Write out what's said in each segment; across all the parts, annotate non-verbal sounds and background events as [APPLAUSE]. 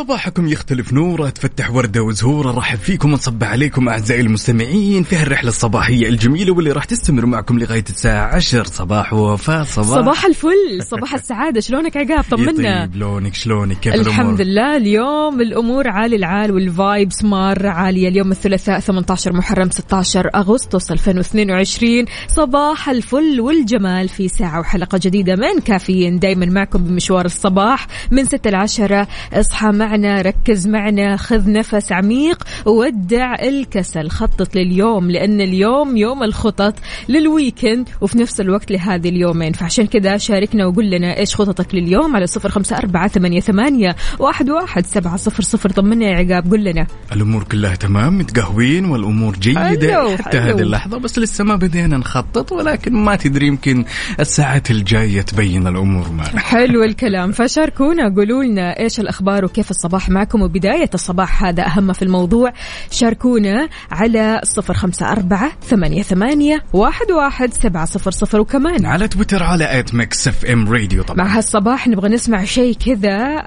وصباحكم يختلف نورة. تفتح وردة وزهورة. رحب فيكم ونصب عليكم أعزائي المستمعين. في هالرحله الصباحية الجميلة واللي راح تستمر معكم لغاية الساعة 10 صباح وفاء صباح. صباح الفل. صباح السعادة. شلونك عقاب طمنا. يطيب لونك شلونك؟ كيف الحمد الأمور لله. اليوم الأمور عالي العال والفايبس مرة عالية. اليوم الثلاثاء 18 محرم 16 أغسطس 2022 صباح الفل والجمال في ساعة وحلقة جديدة من كافيين. دائما معكم بمشوار الصباح من 6 ل 10 اصحى معنا ركز معنا خذ نفس عميق ودع الكسل. خطط لليوم لأن اليوم يوم الخطط للويكند وفي نفس الوقت لهذه اليومين. فعشان كذا شاركنا وقول لنا إيش خططك لليوم على صفر خمسة أربعة ثمانية, ثمانية واحد, واحد سبعة صفر صفر. طمنا يا عقاب قول لنا. الأمور كلها تمام متقهوين والأمور جيدة. حلو، حتى حلو. هذه اللحظة بس لسه ما بدينا نخطط ولكن ما تدري يمكن الساعات الجاية تبين الأمور معنا. حلو الكلام. فشاركونا قولوا لنا إيش الأخبار وكيف الصباح معكم. وبداية الصباح هذا أهم في الموضوع. شاركونا على صفر خمسة أربعة ثمانية, ثمانية واحد, واحد سبعة صفر صفر. وكمان على تويتر على at Mix FM Radio طبعا. مع هالصباح نبغى نسمع شيء كذا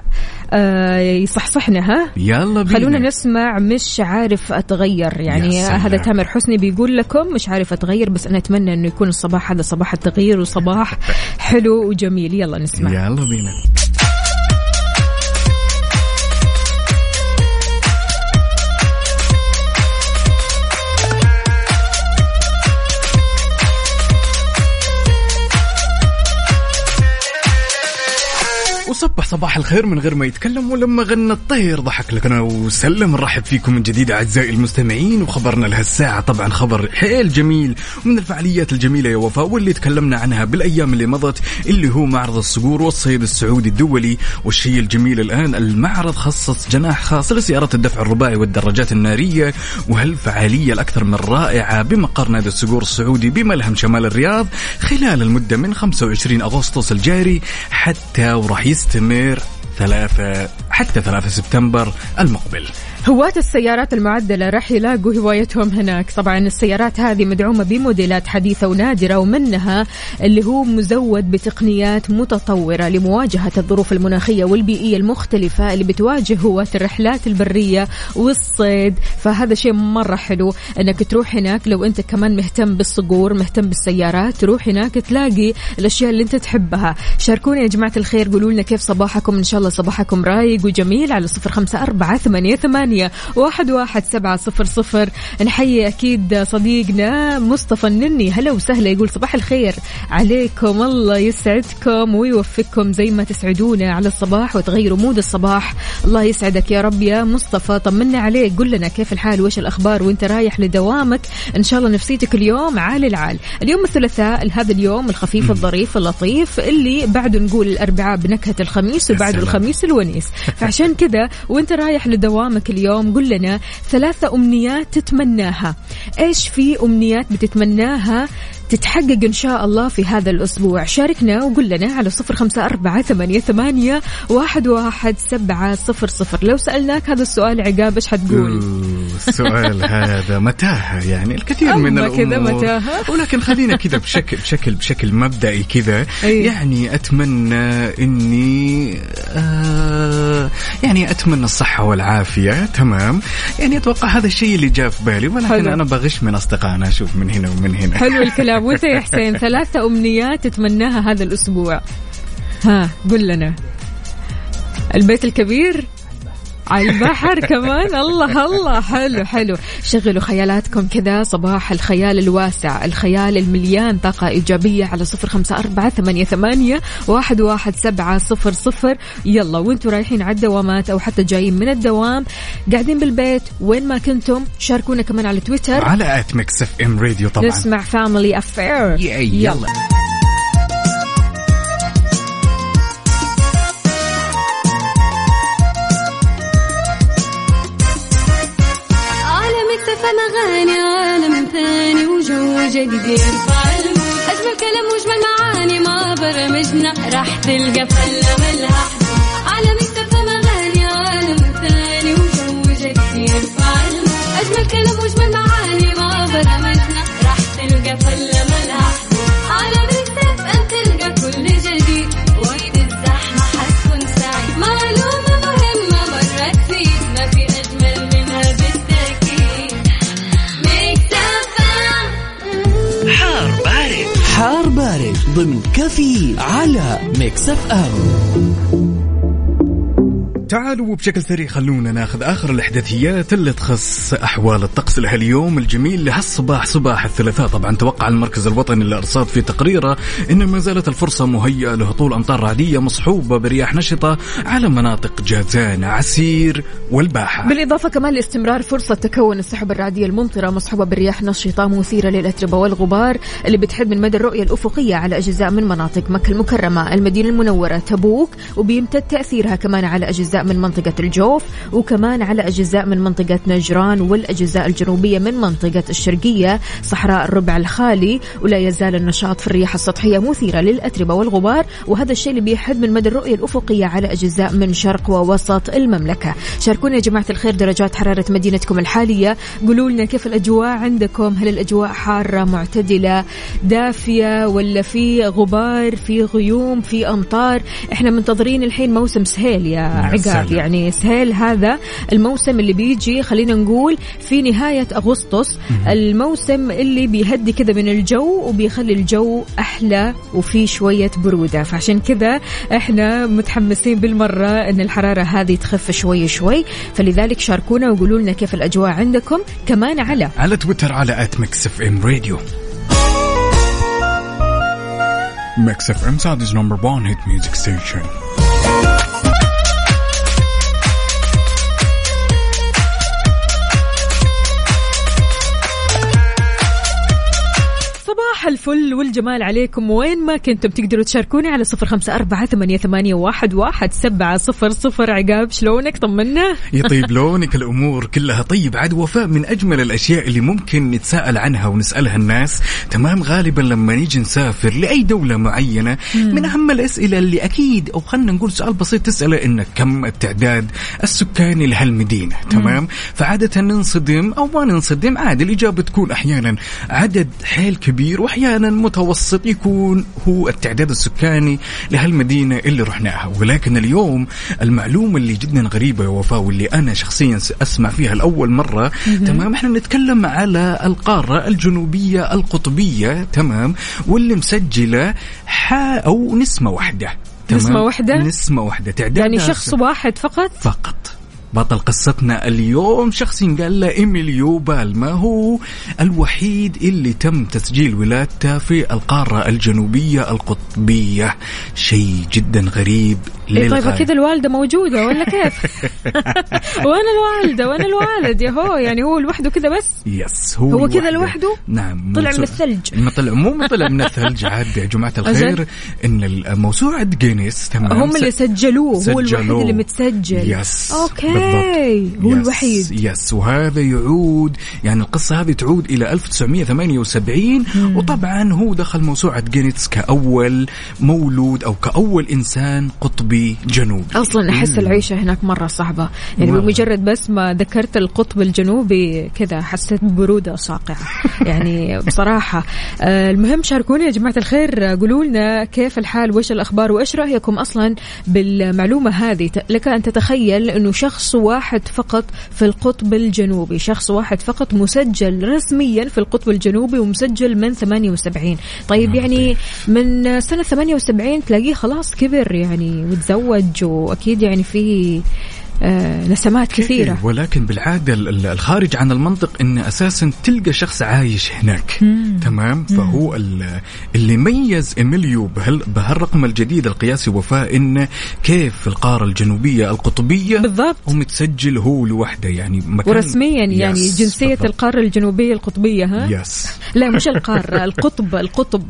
آه يصحصحنا ها؟ يلا بينا. خلونا نسمع مش عارف أتغير. يعني. هذا تامر حسني بيقول لكم مش عارف أتغير بس أنا أتمنى إنه يكون الصباح هذا صباح التغيير وصباح [LAUGHS] حلو وجميل. يلا نسمع. يلا بينا. وصبح صباح الخير من غير ما يتكلم ولما غنى الطير. ضحك لك أنا وسلم. نرحب فيكم من جديد أعزائي المستمعين. وخبرنا لهالساعة طبعا خبر حيل جميل ومن الفعاليات الجميلة يا وفاء واللي تكلمنا عنها بالأيام اللي مضت اللي هو معرض الصقور والصيد السعودي الدولي. والشيء الجميل الآن المعرض خصص جناح خاص لسيارات الدفع الرباعي والدراجات النارية. وهالفعالية الأكثر من رائعة بمقر نادي الصقور السعودي بملهم شمال الرياض خلال المدة من 25 أغسطس الجاري. حتى وراح يستمر ثلاثة حتى 3 سبتمبر المقبل. هواة السيارات المعدلة راح يلاقوا هوايتهم هناك. طبعا السيارات هذه مدعومة بموديلات حديثة ونادرة ومنها اللي هو مزود بتقنيات متطورة لمواجهة الظروف المناخية والبيئية المختلفة اللي بتواجه هواة الرحلات البرية والصيد. فهذا شيء مرة حلو إنك تروح هناك. لو أنت كمان مهتم بالصقور مهتم بالسيارات تروح هناك تلاقي الأشياء اللي أنت تحبها. شاركونا يا جماعة الخير قولوا لنا كيف صباحكم. إن شاء الله صباحكم رايق وجميل على صفر خمسة أربعة ثمانية, ثمانية واحد, واحد سبعة صفر صفر. نحيي أكيد صديقنا مصطفى النني. هلا وسهلا يقول صباح الخير. عليكم الله يسعدكم ويوفقكم زي ما تسعدونا على الصباح وتغيروا مود الصباح. الله يسعدك يا رب يا مصطفى. طمنا عليك قل لنا كيف الحال؟ وايش الأخبار؟ وانت رايح لدوامك؟ إن شاء الله نفسيتك اليوم عال العال. اليوم الثلاثاء هذا اليوم الخفيف الظريف اللطيف اللي بعده نقول الأربعاء بنكهة الخميس وبعده. الخميس الونيس. فعشان كذا وانت رايح لدوامك اليوم قل لنا ثلاثة أمنيات تتمناها. إيش في أمنيات بتتمناها؟ تتحقق إن شاء الله في هذا الأسبوع. شاركنا وقل لنا على صفر خمسة أربعة ثمانية, ثمانية واحد, واحد سبعة صفر صفر. لو سألناك هذا السؤال عقاب إيش حتقول؟ السؤال [LAUGHS] هذا متاهة يعني الكثير من أما كذا الأمور. متاهة. ولكن خلينا كذا بشكل بشكل بشكل مبدئي كذا. يعني أتمنى إني آه يعني أتمنى الصحة والعافية. تمام. يعني أتوقع هذا الشيء اللي جاء في بالي ولكن حلو. أنا بغش من أصدقائنا أشوف من هنا ومن هنا. حلو الكلام. وانت يا حسين؟ ثلاثة أمنيات تتمناها هذا الأسبوع. ها قل لنا. البيت الكبير على البحر كمان. الله الله. حلو حلو. شغلوا خيالاتكم كذا. صباح الخيال الواسع الخيال المليان. طاقة إيجابية على صفر خمسة أربعة ثمانية, ثمانية واحد, واحد سبعة صفر صفر. يلا وانتوا رايحين على الدوامات أو حتى جايين من الدوام قاعدين بالبيت وين ما كنتم شاركونا كمان على تويتر. على آت ميكس إف إم راديو طبعا. نسمع فاميلي افير يلا. افهم اغاني عالم ثاني وجو جديد يرفع المود أجمل كلام وأجمل معاني ما برمجنا راح تلقى فلة ملها على ميكس اغاني عالم ثاني وجو جديد يرفع المود أجمل كلام وأجمل معاني ما برمجنا ضمن كفي على ميكس اف ام. تعالوا بشكل سريع خلونا ناخذ آخر الإحداثيات اللي تخص أحوال الطقس لهاليوم الجميل لهالصباح صباح الثلاثاء. طبعا توقع المركز الوطني للإرصاد في تقريره إن ما زالت الفرصة مهيئة لهطول أمطار رعدية مصحوبة برياح نشطة على مناطق جازان عسير والباحة. بالإضافة كمان لاستمرار فرصة تكون السحب الرعدية الممطرة مصحوبة بالرياح نشطة مثيرة للأتربة والغبار اللي بتحد من مدى الرؤية الأفقية على أجزاء من مناطق مكة المكرمة المدينة المنورة تبوك وبيمتد تأثيرها كمان على أجزاء من منطقة الجوف وكمان على أجزاء من منطقة نجران والأجزاء الجنوبية من منطقة الشرقية صحراء الربع الخالي ولا يزال النشاط في الرياح السطحية مثيرة للأتربة والغبار وهذا الشيء اللي بيحد من مدى الرؤية الأفقية على أجزاء من شرق ووسط المملكة. شاركونا يا جماعة الخير درجات حرارة مدينتكم الحالية. قولوا لنا كيف الأجواء عندكم؟ هل الأجواء حارة معتدلة دافية ولا في غبار في غيوم في أمطار؟ إحنا منتظرين الحين موسم سهيل يا عقاب. سلام. يعني سهيل هذا الموسم اللي بيجي خلينا نقول في نهاية أغسطس. الموسم اللي بيهدي كذا من الجو وبيخلي الجو أحلى وفي شوية برودة. فعشان كذا إحنا متحمسين بالمرة إن الحرارة هذه تخف شوي شوي. فلذلك شاركونا وقولوا لنا كيف الأجواء عندكم. كمان على على تويتر على at Mix FM Radio Mix FM Saudi's number 1 hit music الفل والجمال عليكم. وين ما كنتم تقدروا تشاركوني على صفر خمسة أربعة ثمانية, ثمانية واحد, واحد سبعة صفر صفر. عقاب شلونك؟ طمنا. يطيب [LAUGHS] لونك الأمور كلها طيب. عاد وفاء من أجمل الأشياء اللي ممكن نتساءل عنها ونسألها الناس. تمام غالبا لما نيجي نسافر لأي دولة معينة من أهم الأسئلة اللي أكيد أو خلينا نقول سؤال بسيط تسأله انك كم التعداد السكاني لهالمدينة. تمام؟ فعادة ننصدم أو ما ننصدم عادي. الإجابة تكون أحيانا عدد حيل كبير واحيانا متوسط يكون هو التعداد السكاني لهالمدينة اللي رحناها ولكن اليوم المعلومه اللي جدا غريبه يا وفاء واللي أنا شخصيا اسمع فيها لأول مرة تمام إحنا نتكلم على القارة الجنوبية القطبية تمام واللي مسجلة حا أو نسمة واحدة تمام؟ نسمة واحدة؟ نسمة واحدة تعداد يعني شخص واحد فقط فقط بطل قصتنا اليوم شخص ينقال له إيميليو بالما هو الوحيد اللي تم تسجيل ولادته في القارة الجنوبية القطبية شيء جدا غريب إيه طيب للغاية. أكيد الوالدة موجودة ولا كيف [LAUGHS] وأنا الوالدة وأنا الوالد يا هو يعني هو لوحده كذا بس yes هو, هو كذا. لوحده؟ نعم طلع من الثلج. ما طلع مو طلع من الثلج [LAUGHS] عاد يا جماعة الخير؟ إن موسوعة جينيس تمام هم اللي سجلوه هو الوحيد. اللي متسجل yes okay بالضبط. هو yes. الوحيد. yes وهذا يعود يعني القصة هذه تعود إلى 1978 وطبعا هو دخل موسوعة جينيس كأول مولود أو كأول إنسان قطبي جنوبي. أصلا أحس العيشة هناك مرة صعبة. يعني والله. بمجرد بس ما ذكرت القطب الجنوبي كذا حسيت ببرودة صاقعه [LAUGHS] يعني بصراحة. آه، المهم شاركوني يا جماعة الخير. قولوا لنا كيف الحال؟ وإيش الأخبار؟ وإيش رأيكم أصلا بالمعلومة هذه؟ لك أن تتخيل إنه شخص واحد فقط في القطب الجنوبي شخص واحد فقط مسجل رسميا في القطب الجنوبي ومسجل من 78 طيب يعني من سنة 78 تلاقيه خلاص كبر يعني وتزوج وأكيد يعني في نسمات كثيرة. إيه، ولكن ال- الخارج عن المنطق إن أساسا تلقى شخص عايش هناك. تمام؟ فهو ال- اللي ميز ايميليو بهال بهالرقم الجديد القياسي وفاء انه كيف في القارة الجنوبية القطبية بالضبط. ومتسجل هو لوحده. يعني مكان ورسميا يعني yes، جنسية بالضبط. القارة الجنوبية القطبية ها؟ يس. لا مش القارة القطب القطب.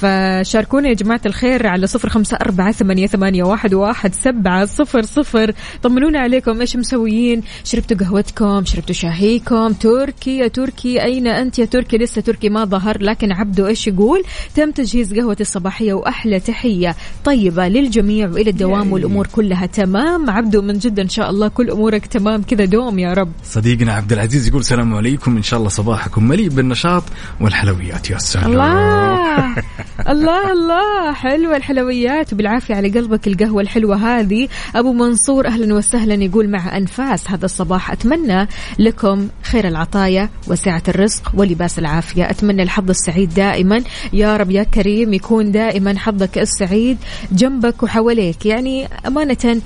فشاركونا يا جماعة الخير على صفر خمسة أربعة ثمانية, ثمانية واحد, واحد سبعة صفر صفر. طمنونا عليكم إيش مسويين؟ شربتوا قهوتكم شربتوا شاهيكم تركي يا تركي أين أنت يا تركي؟ لسه تركي ما ظهر لكن عبدو إيش يقول؟ تم تجهيز قهوة الصباحية وأحلى تحية طيبة للجميع وإلى الدوام والأمور كلها. تمام؟ عبدو من جد إن شاء الله كل أمورك تمام كذا دوم يا رب. صديقنا عبد العزيز يقول السلام عليكم إن شاء الله صباحكم مليء بالنشاط والحلويات. يا سلام. الله! [LAUGHS] الله الله. حلوة الحلويات. وبالعافية على قلبك القهوة الحلوة هذه. أبو منصور أهلا وسهلا يقول مع أنفاس هذا الصباح. أتمنى لكم خير العطايا وسعة الرزق ولباس العافية. أتمنى الحظ السعيد دائما. يا رب يا كريم يكون دائما حظك السعيد جنبك وحواليك. يعني أمانة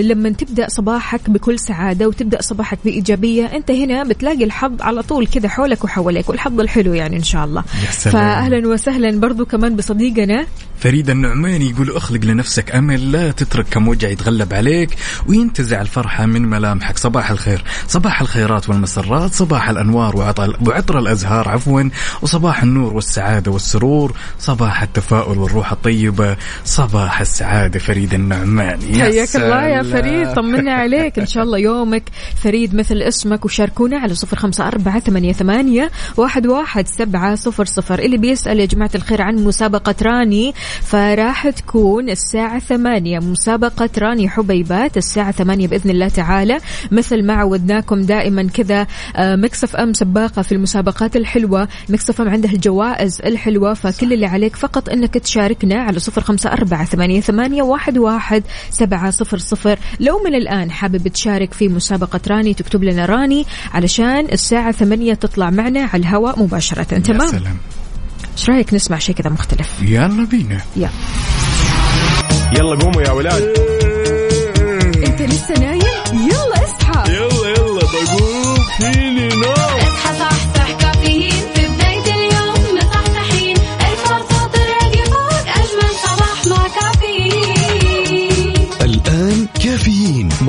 لما تبدأ صباحك بكل سعادة وتبدأ صباحك بإيجابية أنت هنا بتلاقي الحظ على طول كذا حولك وحواليك والحظ الحلو يعني إن شاء الله. فاهلا وسهلا برضو كمان بصديقنا. فريد النعماني يقول أخلق لنفسك أمل لا تترك كم وجع يتغلب عليك وينتزع الفرحة من ملامحك. صباح الخير. صباح الخيرات والمسرات صباح الأنوار وعطر, الأزهار عفوا وصباح النور والسعادة والسرور صباح التفاؤل والروح الطيبة صباح السعادة فريد النعماني. يا حياك الله. يا سلام. فريد طمنا عليك. إن شاء الله يومك فريد مثل اسمك وشاركونا على صفر خمسة أربعة ثمانية, ثمانية واحد, واحد سبعة صفر صفر. اللي بيسأل يا جماعة الخير عن مسابقة راني فراح تكون الساعة ثمانية. مسابقة راني حبيبات الساعة ثمانية بإذن الله تعالى. مثل ما عودناكم دائما كذا آه، Mix FM سباقة في المسابقات الحلوة. Mix FM عنده الجوائز الحلوة فكل اللي عليك فقط أنك تشاركنا على صفر خمسة أربعة ثمانية, ثمانية واحد, واحد سبعة صفر صفر. لو من الآن حابب تشارك في مسابقة راني تكتب لنا راني علشان الساعة ثمانية تطلع معنا على الهواء مباشرة. يا تمام؟ سلام. إيش رأيك نسمع شيء كذا مختلف؟ يلا بينا. يلا يلا قوموا يا ولاد. إنت لسه نايم؟ يلا اصحى. يلا يلا بقوم. فيني نوم.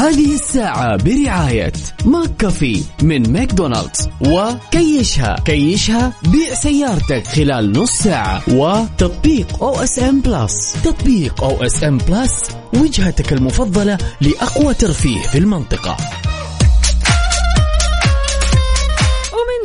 هذه الساعة برعاية McCafé من ماكدونالدز وكيشها كيشها بيع سيارتك خلال نص ساعة وتطبيق OSN Plus تطبيق OSN Plus وجهتك المفضلة لأقوى ترفيه في المنطقة.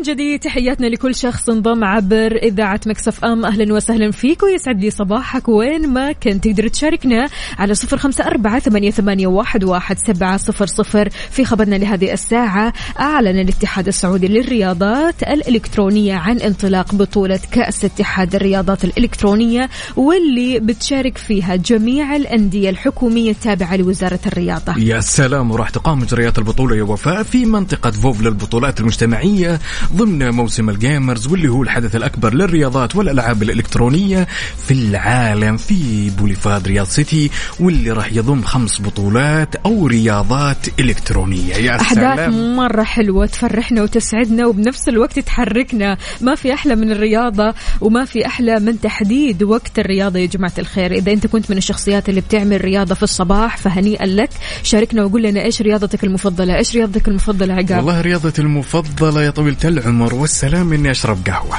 جديد تحياتنا لكل شخص انضم عبر إذاعة مكسف أم. أهلا وسهلا فيك ويسعد لي صباحك وين ما كنت تقدر تشاركنا على صفر خمسة أربعة ثمانية, واحد سبعة صفر صفر. في خبرنا لهذه الساعة أعلن الاتحاد السعودي للرياضات الإلكترونية عن انطلاق بطولة كأس اتحاد الرياضات الإلكترونية واللي بتشارك فيها جميع الأندية الحكومية التابعة لوزارة الرياضة. يا سلام وراح تقام مجريات البطولة يا وفاء في منطقة فوف للبطولات المجتمعية ضمن موسم ال gamers واللي هو الحدث الأكبر للرياضات والألعاب الإلكترونية في العالم في بوليفارد رياض سيتي واللي راح يضم خمس بطولات أو رياضات إلكترونية. يا أحداث سلام مرة حلوة تفرحنا وتسعدنا وبنفس الوقت تحركنا. ما في أحلى من الرياضة وما في أحلى من تحديد وقت الرياضة يا جماعة الخير. إذا أنت كنت من الشخصيات اللي بتعمل رياضة في الصباح فهنيئا لك. شاركنا وقول لنا إيش رياضتك المفضلة؟ إيش رياضتك المفضلة عقاب؟ والله رياضتي المفضلة يا طويلة العمر والسلام إني أشرب قهوة.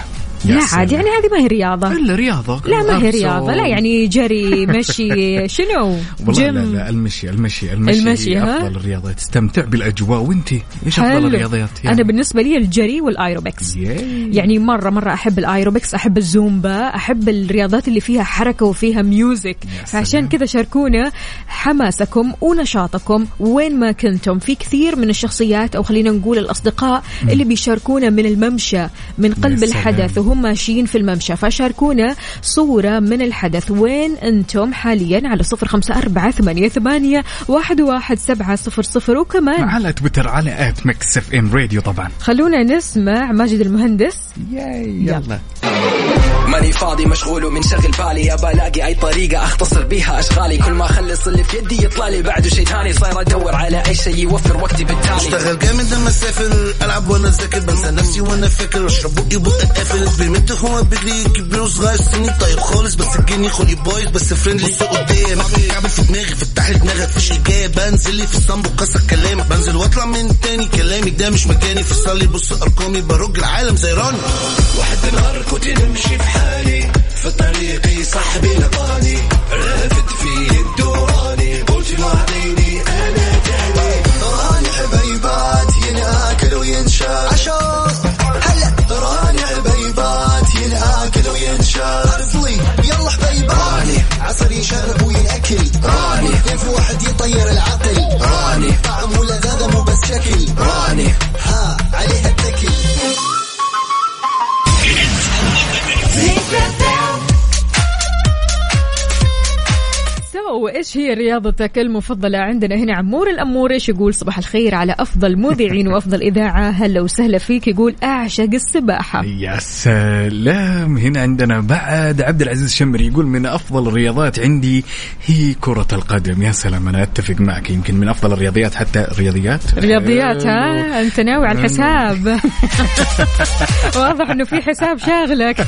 لا سلام. عاد يعني هذه ما هي رياضة إلا رياضة لا ما هي. رياضة لا يعني جري [LAUGHS] مشي شنو والله لا جيم لا المشي المشي المشي, المشي،؟ أفضل الرياضات تستمتع بالأجواء وأنت إيش أفضل حلو. الرياضيات أنا بالنسبة لي الجري والآيروبكس. يعني مرة مرة أحب الآيروبكس أحب الزومبا أحب الرياضات اللي فيها حركة وفيها music فعشان كذا شاركونا حماسكم ونشاطكم وين ما كنتم في كثير من الشخصيات أو خلينا نقول الأصدقاء اللي بيشاركونا من الممشى من قلب. الحدث وهم ماشيين في الممشى فشاركونا صورة من الحدث. وين أنتم حاليا؟ على صفر خمسة أربعة ثمانية, ثمانية واحد, واحد سبعة صفر صفر. وكمان على تويتر على at Mix FM Radio طبعا. خلونا نسمع ماجد المهندس. يلا. ماني فاضي مشغول ومنشغل بالي. ابى ألاقي أي طريقة أختصر بيها أشغالي. كل ما أخلص اللي في يدي يطلع لي. بعده شيء ثاني صاير أدور على أي شيء يوفر وقتي بالتالي. أشتغل جامد لما أسافر. ألعب وأنا أذاكر. بنسى نفسي وأنا فاكر. أشرب بقي بق اقفل experiment هو بيجري كبير صغير سني طيب خالص. بس الجني خلقي بايظ. بس فريندلي سوق قدام كعب في دماغي. فتح لي دماغك فيش اجابه بنزل لي في الصنب وكسر كلامك بنزل واطلع من تاني كلامي. ده مش مكاني. في الصلي بص أرقامي. برج العالم زي راني. واحد نهار كنت نمشي في حالي في طريقي صاحبي لقاني. رافد في الدوراني قلت له أعطيني أنا تاني. راني حبيبات ينأكل وينشال عشان هلا. راني حبيبات ينأكل وينشال اصلي يلا حبيبات راني. عصر يشرب وينأكل. راني. في واحد يطير العقل؟ راني. طعم ولذاذة مو بس شكل. راني. سو إيش هي رياضتك المفضلة عندنا هنا؟ عمور الأمور إيش يقول؟ صباح الخير على أفضل مذيعين وأفضل إذاعة. هلا وسهلا فيك يقول أعشق السباحة. يا سلام. هنا عندنا بعد عبد العزيز شمري يقول من أفضل الرياضات عندي هي كرة القدم. يا سلام أنا أتفق معك. يمكن من أفضل الرياضيات حتى الرياضيات رياضيات ها؟ أنت ناوي على الحساب. [LAUGHS] واضح أنه في حساب شاغلك.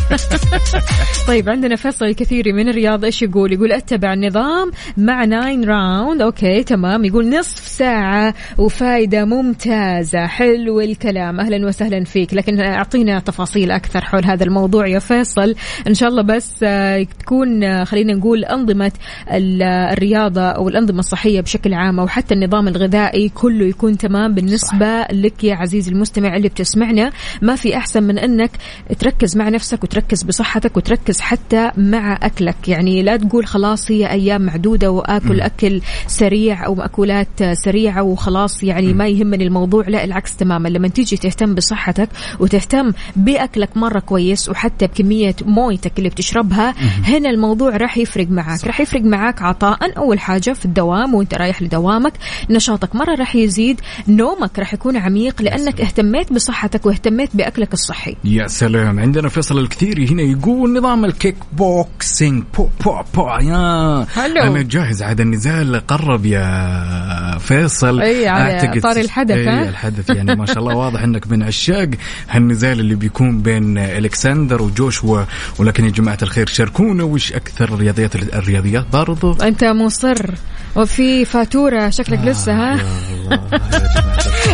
[LAUGHS] طيب عندنا فيصل الكثيري من الرياض. إيش يقول؟ يقول أتبع النظام مع Nine Round. okay تمام. يقول نصف ساعة وفايدة ممتازة. حلو الكلام. أهلا وسهلا فيك. لكن أعطينا تفاصيل أكثر حول هذا الموضوع يا فيصل. إن شاء الله بس آه، تكون آه، خلينا نقول أنظمة ال- الرياضة أو الأنظمة الصحية بشكل عام أو حتى النظام الغذائي كله يكون تمام. بالنسبة لك يا عزيزي المستمع اللي بتسمعنا ما في أحسن من إنك تركز مع نفسك وتركز بصحتك وتركز حتى مع أكلك. يعني لا تقول خلاص هي أيام معدودة وآكل أكل سريع أو مأكولات سريعة وخلاص يعني ما يهمني الموضوع لا العكس تماما. لما تيجي تهتم بصحتك وتهتم بأكلك مرة كويس وحتى بكمية مويتك اللي بتشربها هنا الموضوع راح يفرق معك. راح يفرق معك عطاء أول حاجة في الدوام وأنت رايح لدوامك نشاطك مرة راح يزيد نومك راح يكون عميق لأنك اهتميت بصحتك واهتميت بأكلك الصحي. يا سلام. عندنا فيصل الكثيري هنا يقول نظام الكيك بوكسينج. بو بو بو يا. حلو. أنا جاهز. عاد النزال قرب يا فيصل. أي، على طاري الحدث، أي؟ الحدث يعني ما شاء الله [LAUGHS] واضح إنك من عشاق هالنزال اللي بيكون بين ألكسندر وجوشوا. ولكن يا جماعة الخير شاركونا وش أكثر الرياضيات الرياضيات برضو. أنت مصر. وفي فاتورة. شكلك لسه ها؟ يا الله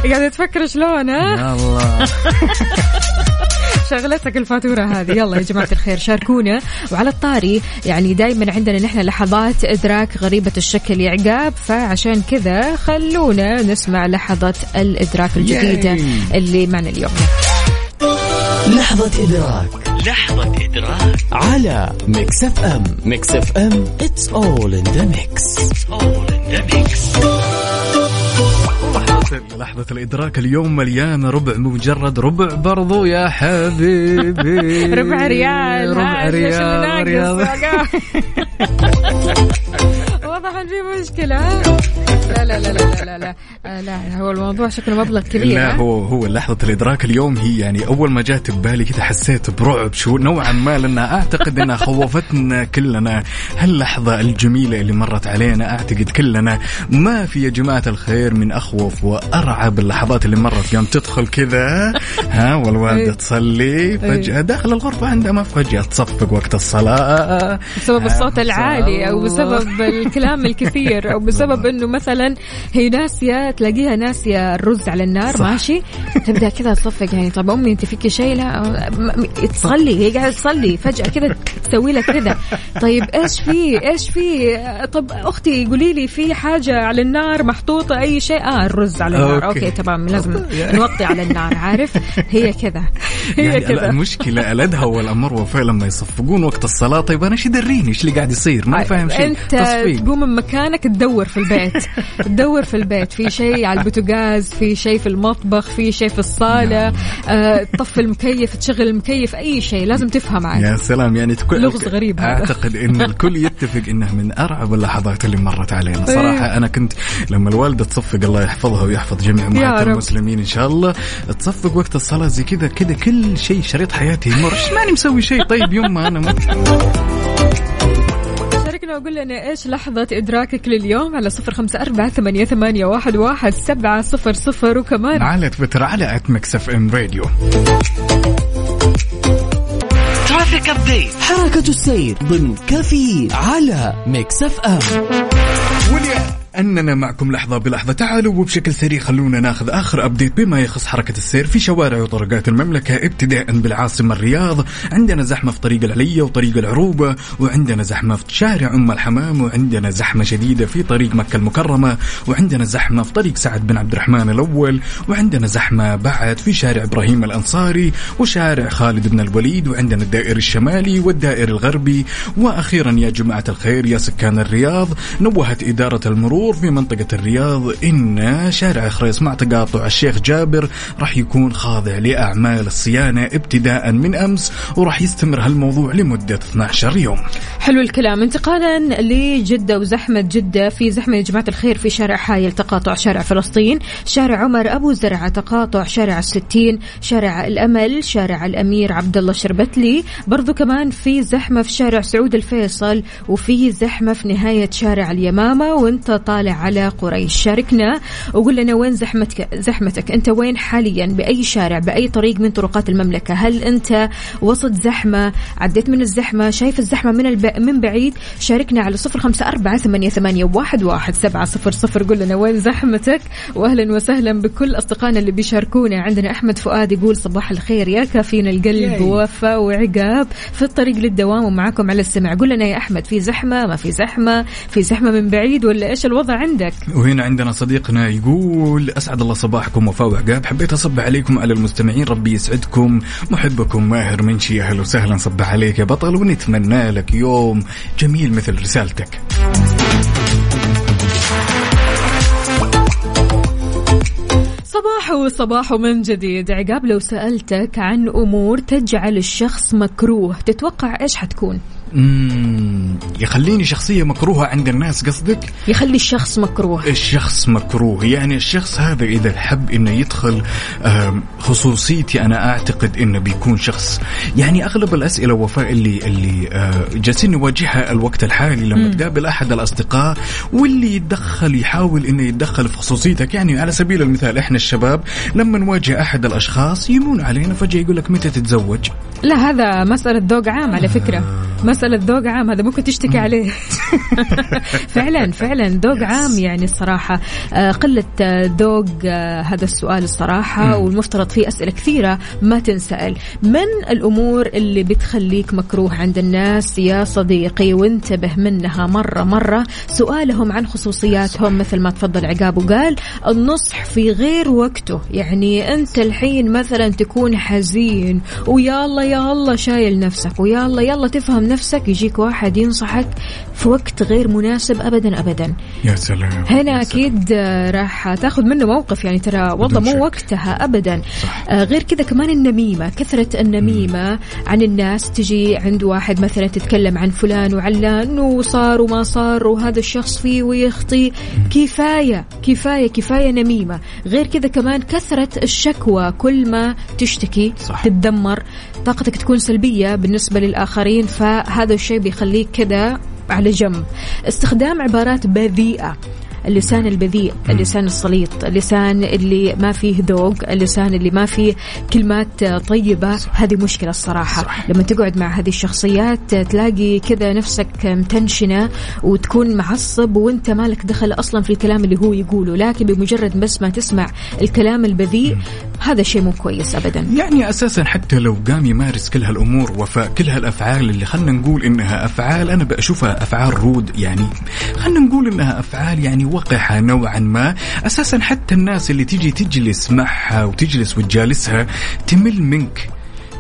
يا. [LAUGHS] قاعد تفكر شلون ها؟ يا الله. [LAUGHS] شغلتك الفاتورة هذه. يلا يا جماعة الخير شاركونا. وعلى الطاري يعني دايما عندنا نحن لحظات إدراك غريبة الشكل يا عقاب. فعشان كذا خلونا نسمع لحظة الإدراك الجديدة ياي. اللي معنا اليوم. لحظة إدراك. لحظة إدراك. على Mix FM. Mix FM it's all in the mix. It's all in the mix. لحظة لحظة الإدراك اليوم مليانة ربع مو مجرد ربع برضو يا حبيبي [LAUGHS] ربع ريال ربع ريال ريال. [LAUGHS] واضح ان في مشكلة؟ لا لا لا لا لا لا آه، لا هو الموضوع شكله مبلغ كبير لا؟ هو هو لحظة الإدراك اليوم هي يعني أول ما جات ببالي كذا حسيت برعب شو نوعا ما لأنها أعتقد أنها خوفتنا كلنا هاللحظة الجميلة اللي مرت علينا أعتقد كلنا ما في يا جماعة الخير من أخوف وأرعب اللحظات اللي مرت يوم تدخل كذا ها والوالدة إيه. تصلي فجأة داخل الغرفة عندما فجأة تصفق وقت الصلاة بسبب الصوت العالي أو بسبب الكلام الكثير. [LAUGHS] أو بسبب إنه مثلا هي ناسية تلاقيها ناسية الرز على النار صح. ماشي؟ تبدأ كذا تصفق يعني طب أمي أنت فيكي شيء؟ لا. تصلي هي قاعدة تصلي فجأة كذا تسوي لك كذا طيب إيش في؟ إيش في؟ طب أختي قولي لي في حاجة على النار محطوطة أي شيء؟ آه الرز على النار. Okay. Okay تمام لازم نوطي على النار عارف؟ هي كذا هي يعني كذا. المشكلة الأدهى والأمر وفاء لما يصفقون وقت الصلاة. طيب أنا إيش يدريني إيش اللي قاعد يصير؟ ما فاهم شيء أنت تصفيق. تقوم من مكانك تدور في البيت. [LAUGHS] تدور في البيت. في شيء على البوتاجاز في شيء في المطبخ في شيء في الصالة آه، تطفي المكيف تشغل المكيف أي شيء لازم تفهم عاد. يا سلام يعني تكون لغز غريب هذا. أعتقد إن [LAUGHS] الكل يتفق انها من أرعب اللحظات اللي مرت علينا. إيه. صراحة أنا كنت لما الوالده تصفق الله يحفظها ويحفظ جميع امهات. المسلمين إن شاء الله تصفق وقت الصلاة زي كذا كذا كل شيء شريط حياتي يمر. ماني مسوي شيء؟ طيب يما أنا ما شاركنا وقول لنا إيش لحظة إدراكك لليوم؟ على صفر خمسة أربعة ثمانية, ثمانية واحد, واحد سبعة صفر صفر وكمان على تويتر على at Mix FM Radio traffic update حركة السير ضمن كافيين على Mix FM ولأننا معكم لحظة بلحظة. تعالوا وبشكل سريع خلونا ناخذ آخر أبديت بما يخص حركة السير في شوارع وطرقات المملكة ابتداء بالعاصمة الرياض عندنا زحمة في طريق العلية وطريق العروبة وعندنا زحمة في شارع أم الحمام وعندنا زحمة شديدة في طريق مكة المكرمة وعندنا زحمة في طريق سعد بن عبد الرحمن الأول وعندنا زحمة بعد في شارع إبراهيم الأنصاري وشارع خالد بن الوليد وعندنا الدائري الشمالي والدائري الغربي. وأخيرا يا جماعة الخير يا سكان الرياض نوهت إدارة المرور في منطقة الرياض إن شارع خريص مع تقاطع الشيخ جابر راح يكون خاضع لأعمال الصيانة ابتداء من أمس وراح يستمر هالموضوع لمدة 12 يوم. حلو الكلام. انتقالا لجدة وزحمة جدة. في زحمة يا جماعة الخير في شارع حايل تقاطع شارع فلسطين شارع عمر أبو زرعة تقاطع شارع الستين شارع الأمل شارع الأمير عبد الله شربتلي برضو كمان في زحمة في شارع سعود الفيصل وفي زحمة في نهاية شارع اليمامة. وانت طالع على قريش. شاركنا وقول لنا وين زحمتك زحمتك. انت وين حاليا؟ بأي شارع؟ بأي طريق من طرقات المملكة؟ هل انت وسط زحمة؟ عديت من الزحمة؟ شايف الزحمة من الب... من بعيد؟ شاركنا على صفر خمسة أربعة ثمانية, ثمانية واحد, واحد سبعة صفر صفر. قول لنا وين زحمتك؟ وأهلا وسهلا بكل أصدقائنا اللي بيشاركونا. عندنا أحمد فؤاد يقول صباح الخير. يا كافيين القلب ووفاء وعقاب في الطريق للدوام ومعاكم على السمع قول لنا يا أحمد في زحمة؟ ما في زحمة؟ في زحمة من بعيد ولا إيش الوضع؟ عندك. وهنا عندنا صديقنا يقول أسعد الله صباحكم وفاء وعقاب. حبيت أصب عليكم على المستمعين ربي يسعدكم. محبكم ماهر منشي أهلا وسهلا صب عليك يا بطل ونتمنى لك يوم جميل مثل رسالتك. صباح وصباح من جديد. عقاب لو سألتك عن أمور تجعل الشخص مكروه تتوقع إيش حتكون؟ يخليني شخصية مكروهة عند الناس قصدك؟ يخلي الشخص مكروه. الشخص مكروه. يعني الشخص هذا إذا حب إنه يدخل خصوصيتي أنا أعتقد إنه بيكون شخص. يعني أغلب الأسئلة وفاء اللي اللي آه، جالسين نواجهها الوقت الحالي لما تقابل أحد الأصدقاء واللي يتدخل يحاول إنه يتدخل في خصوصيتك. يعني على سبيل المثال إحنا الشباب لما نواجه أحد الأشخاص يمون علينا فجأة يقول لك متى تتزوج؟ لا هذا مسألة ذوق عام على فكرة. مسألة ذوق عام هذا ممكن تشتكي عليه. [LAUGHS] فعلا فعلا ذوق عام يعني الصراحة. آه، قلة آه، ذوق آه، هذا السؤال الصراحة والمفترض فيه أسئلة كثيرة ما تنسأل. من الأمور اللي بتخليك مكروه عند الناس يا صديقي؟ وانتبه منها مرة مرة. سؤالهم عن خصوصياتهم مثل ما تفضل عقاب وقال النصح في غير وقته. يعني أنت الحين مثلا تكون حزين ويا الله يا الله شايل نفسك ويا الله يلا تفهم نفسك. يجيك واحد ينصحك في وقت غير مناسب أبدا أبدا يا سلام هنا يا سلام. أكيد راح تأخذ منه موقف يعني ترى والله مو شك. وقتها ابدا صح. آه، غير كذا كمان النميمة كثرة النميمة عن الناس تجي عند واحد مثلا تتكلم عن فلان وعلان وصار وما صار وهذا الشخص فيه ويخطي كفاية كفاية كفاية نميمة غير كذا كمان كثرة الشكوى كل ما تشتكي صح. تتدمر طاقتك تكون سلبية بالنسبة للآخرين فهذا الشيء بيخليك كذا على جنب. استخدام عبارات بذيئة. اللسان البذيء اللسان السليط اللسان اللي ما فيه ذوق اللسان اللي ما فيه كلمات طيبة. هذه مشكلة الصراحة. صح. لما تقعد مع هذه الشخصيات تلاقي كذا نفسك متنشنة وتكون معصب وانت مالك دخل أصلا في الكلام اللي هو يقوله. لكن بمجرد بس ما تسمع الكلام البذيء هذا شيء مو كويس أبدا. يعني أساسا حتى لو قام يمارس كل هالأمور وفاء كل هالأفعال اللي خلينا نقول إنها أفعال أنا بشوفها أفعال rude يعني. خلينا نقول إنها أفعال يعني وقحة نوعا ما. أساسا حتى الناس اللي تيجي تجلس معها وتجلس وتجالسها تمل منك.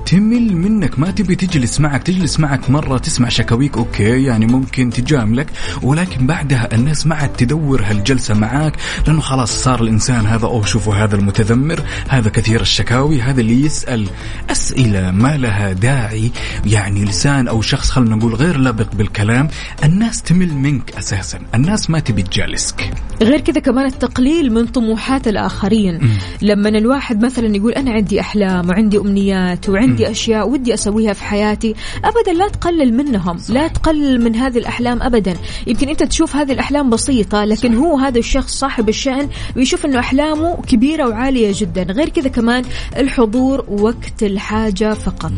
تمل منك. ما تبي تجلس معك. تجلس معك مرة تسمع شكاويك. Okay يعني ممكن تجاملك. ولكن بعدها الناس ما عاد تدور هالجلسة معاك لأنه خلاص صار الإنسان هذا أوه شوفوا هذا المتذمر هذا كثير الشكاوي هذا اللي يسأل أسئلة ما لها داعي يعني لسان أو شخص خلينا نقول غير لبق بالكلام. الناس تمل منك أساسا. الناس ما تبي تجالسك. غير كذا كمان التقليل من طموحات الآخرين. لما الواحد مثلا يقول أنا عندي أحلام وعندي أمنيات وعندي عندي أشياء ودي أسويها في حياتي ابدا لا تقلل منهم صح. لا تقلل من هذه الأحلام ابدا. يمكن أنت تشوف هذه الأحلام بسيطة لكن صح. هو هذا الشخص صاحب الشأن ويشوف إنه أحلامه كبيرة وعالية جدا. غير كذا كمان الحضور وقت الحاجة فقط.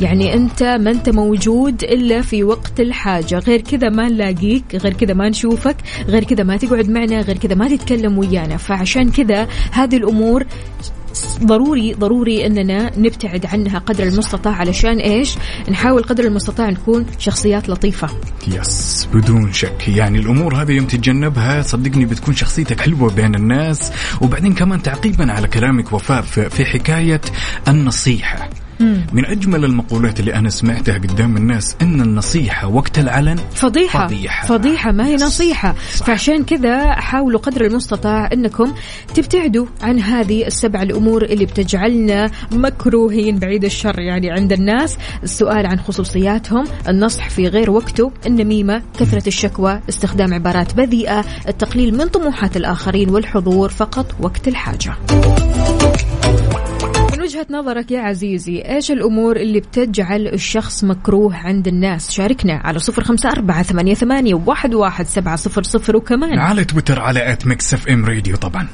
يعني أنت ما أنت موجود إلا في وقت الحاجة. غير كذا ما نلاقيك غير كذا ما نشوفك غير كذا ما تقعد معنا غير كذا ما تتكلم ويانا. فعشان كذا هذه الأمور ضروري ضروري أننا نبتعد عنها قدر المستطاع علشان إيش؟ نحاول قدر المستطاع نكون شخصيات لطيفة. يس بدون شك يعني الأمور هذه يوم تتجنبها صدقني بتكون شخصيتك حلوة بين الناس وبعدين كمان تعقيبا على كلامك وفاء في حكاية النصيحة. من أجمل المقولات اللي أنا سمعتها قدام الناس إن النصيحة وقت العلن فضيحة. فضيحة, فضيحة ما هي نصيحة؟ صح. فعشان كذا حاولوا قدر المستطاع إنكم تبتعدوا عن هذه السبع الأمور اللي بتجعلنا مكروهين بعيد الشر يعني عند الناس. السؤال عن خصوصياتهم النصح في غير وقته النميمة كثرة الشكوى استخدام عبارات بذيئة التقليل من طموحات الآخرين والحضور فقط وقت الحاجة. وجهة نظرك يا عزيزي إيش الأمور اللي بتجعل الشخص مكروه عند الناس؟ شاركنا على صفر خمسة أربعة ثمانية, ثمانية واحد, واحد سبعة صفر صفر وكمان. على تويتر على at Mix FM Radio طبعا.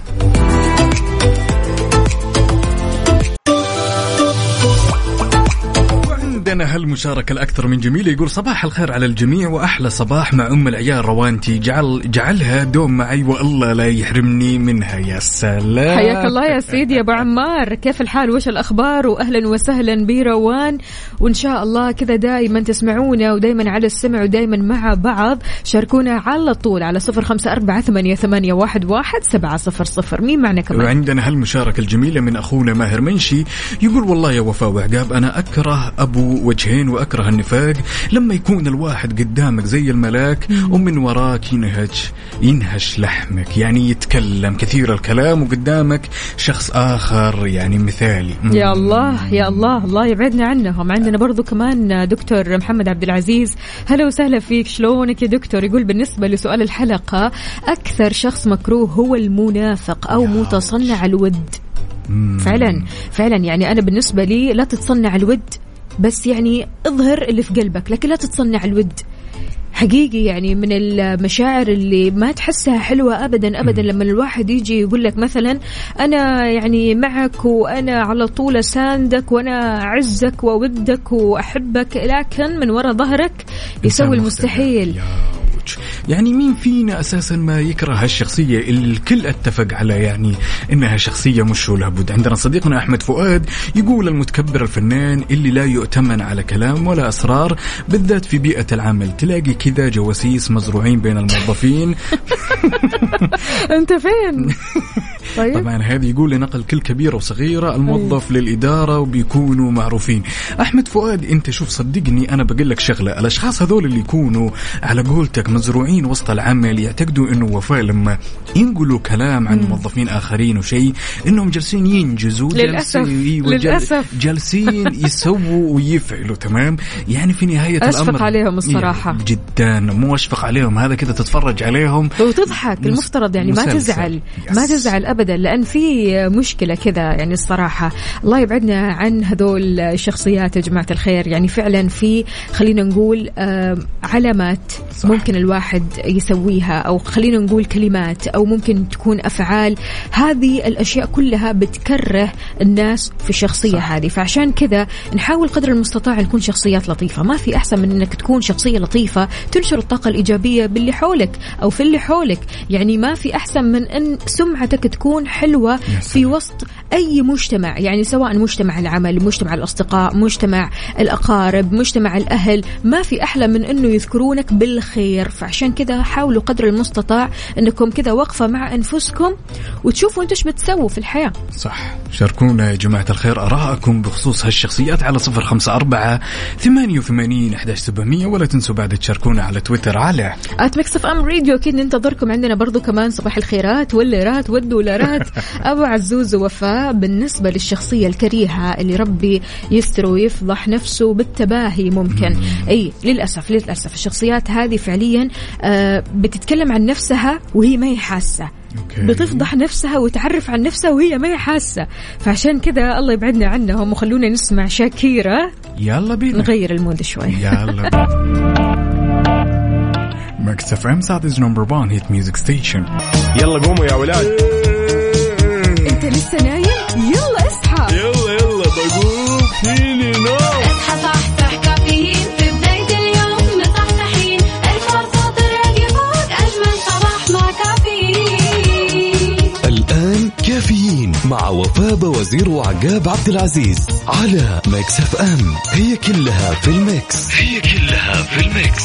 عندنا هالمشاركة الأكثر من جميلة يقول صباح الخير على الجميع وأحلى صباح مع أم العيال روانتي. جعل جعلها دوم معي والله لا يحرمني منها. يا سلام. حياك الله يا سيدي يا أبو [LAUGHS] عمار. كيف الحال؟ وش الأخبار؟ وأهلا وسهلا بروان وإن شاء الله كذا دائما تسمعونا ودائما على السمع ودائما مع بعض. شاركونا على طول على صفر خمسة أربعة ثمانية, ثمانية واحد, واحد سبعة صفر صفر. مين معنا كمان؟ وعندنا هالمشاركة الجميلة من أخونا ماهر منشي. يقول والله يا وفاء وعقاب أنا أكره أبو وجهين وأكره النفاق. لما يكون الواحد قدامك زي الملاك ومن وراك ينهج ينهش لحمك. يعني يتكلم كثير الكلام وقدامك شخص آخر يعني مثالي. يا الله يا الله الله يبعدنا عنهم. عندنا برضو كمان دكتور محمد عبد العزيز. هلا وسهلا فيك شلونك يا دكتور؟ يقول بالنسبة لسؤال الحلقة أكثر شخص مكروه هو المنافق أو متصنع الود. فعلا فعلا. يعني أنا بالنسبة لي لا تتصنع الود. بس يعني اظهر اللي في قلبك لكن لا تتصنع الود. حقيقي يعني من المشاعر اللي ما تحسها حلوة أبدا أبدا لما الواحد يجي يقول لك مثلا أنا يعني معك وأنا على طول أساندك وأنا أعزك وأودك وأحبك لكن من وراء ظهرك يسوي المستحيل. يعني مين فينا أساسا ما يكره هالشخصية اللي الكل اتفق على يعني إنها شخصية مش لابد. عندنا صديقنا أحمد فؤاد يقول المتكبر الفنان اللي لا يؤتمن على كلام ولا أسرار بالذات في بيئة العمل. تلاقي كذا جواسيس مزروعين بين الموظفين. [LAUGHS] أنت فين؟ [LAUGHS] طيب. طبعا هذه يقول لنقل كل كبيرة وصغيرة الموظف أيوه. للإدارة وبيكونوا معروفين. أحمد فؤاد أنت شوف صدقني أنا بقول لك شغلة. الأشخاص هذول اللي يكونوا على قولتك مزروعين وسط العمل يعتقدوا أنه وفاء لما ينقلوا كلام عن موظفين آخرين وشيء أنهم جالسين ينجزوا للأسف جالسين للأسف. جالسين [LAUGHS] يسووا ويفعلوا تمام؟ يعني في نهاية أشفق الأمر عليهم الصراحة. يعني جدا. مو أشفق عليهم هذا كذا تتفرج عليهم. وتضحك المفترض يعني ما تزعل ما تزعل أبدا لأن في مشكلة كذا يعني الصراحة. الله يبعدنا عن هذول الشخصيات يا جماعة الخير. يعني فعلا في خلينا نقول علامات صح. ممكن الواحد يسويها أو خلينا نقول كلمات أو ممكن تكون أفعال. هذه الأشياء كلها بتكره الناس في الشخصية صح. هذه. فعشان كذا نحاول قدر المستطاع نكون شخصيات لطيفة. ما في أحسن من أنك تكون شخصية لطيفة تنشر الطاقة الإيجابية باللي حولك أو في اللي حولك. يعني ما في أحسن من أن سمعتك تكون حلوة في وسط أي مجتمع. يعني سواء مجتمع العمل مجتمع الأصدقاء مجتمع الأقارب مجتمع الأهل. ما في أحلى من أنه يذكرونك بالخير. فعشان كذا حاولوا قدر المستطاع أنكم كذا وقفة مع أنفسكم وتشوفوا أنتم بتسووا في الحياة. صح. شاركونا يا جماعة الخير أراءكم بخصوص هالشخصيات على صفر خمسة أربعة ثمانية وثمانين أحداش سبعمية. ولا تنسوا بعد تشاركونا على تويتر على at Mix FM Radio أكيد ننتظركم عندنا برضو كمان صباح الخيرات والليرات والدولارات. [LAUGHS] أبو عزوز ووفاء بالنسبة للشخصية الكريهة اللي ربي يستر ويفضح نفسه بالتباهي ممكن. أي للأسف للأسف الشخصيات هذه فعليا بتتكلم عن نفسها وهي ما هي حاسة. okay. بتفضح نفسها وتعرف عن نفسها وهي ما هي حاسة. فعشان كذا الله يبعدنا عنهم وخلونا نسمع شاكيرا يلا بينا. نغير ال mood شوي. يلا Mix FM Saudi's number 1 hit music station يلا قوموا يا ولاد. انت لسه نايم؟ يلا اصحى. يلا يلا بقوم. فيني نوم؟ الآن كافيين مع وفاء وزير وعقاب عبد العزيز على Mix FM. هي كلها في ال Mix. هي كلها في ال Mix.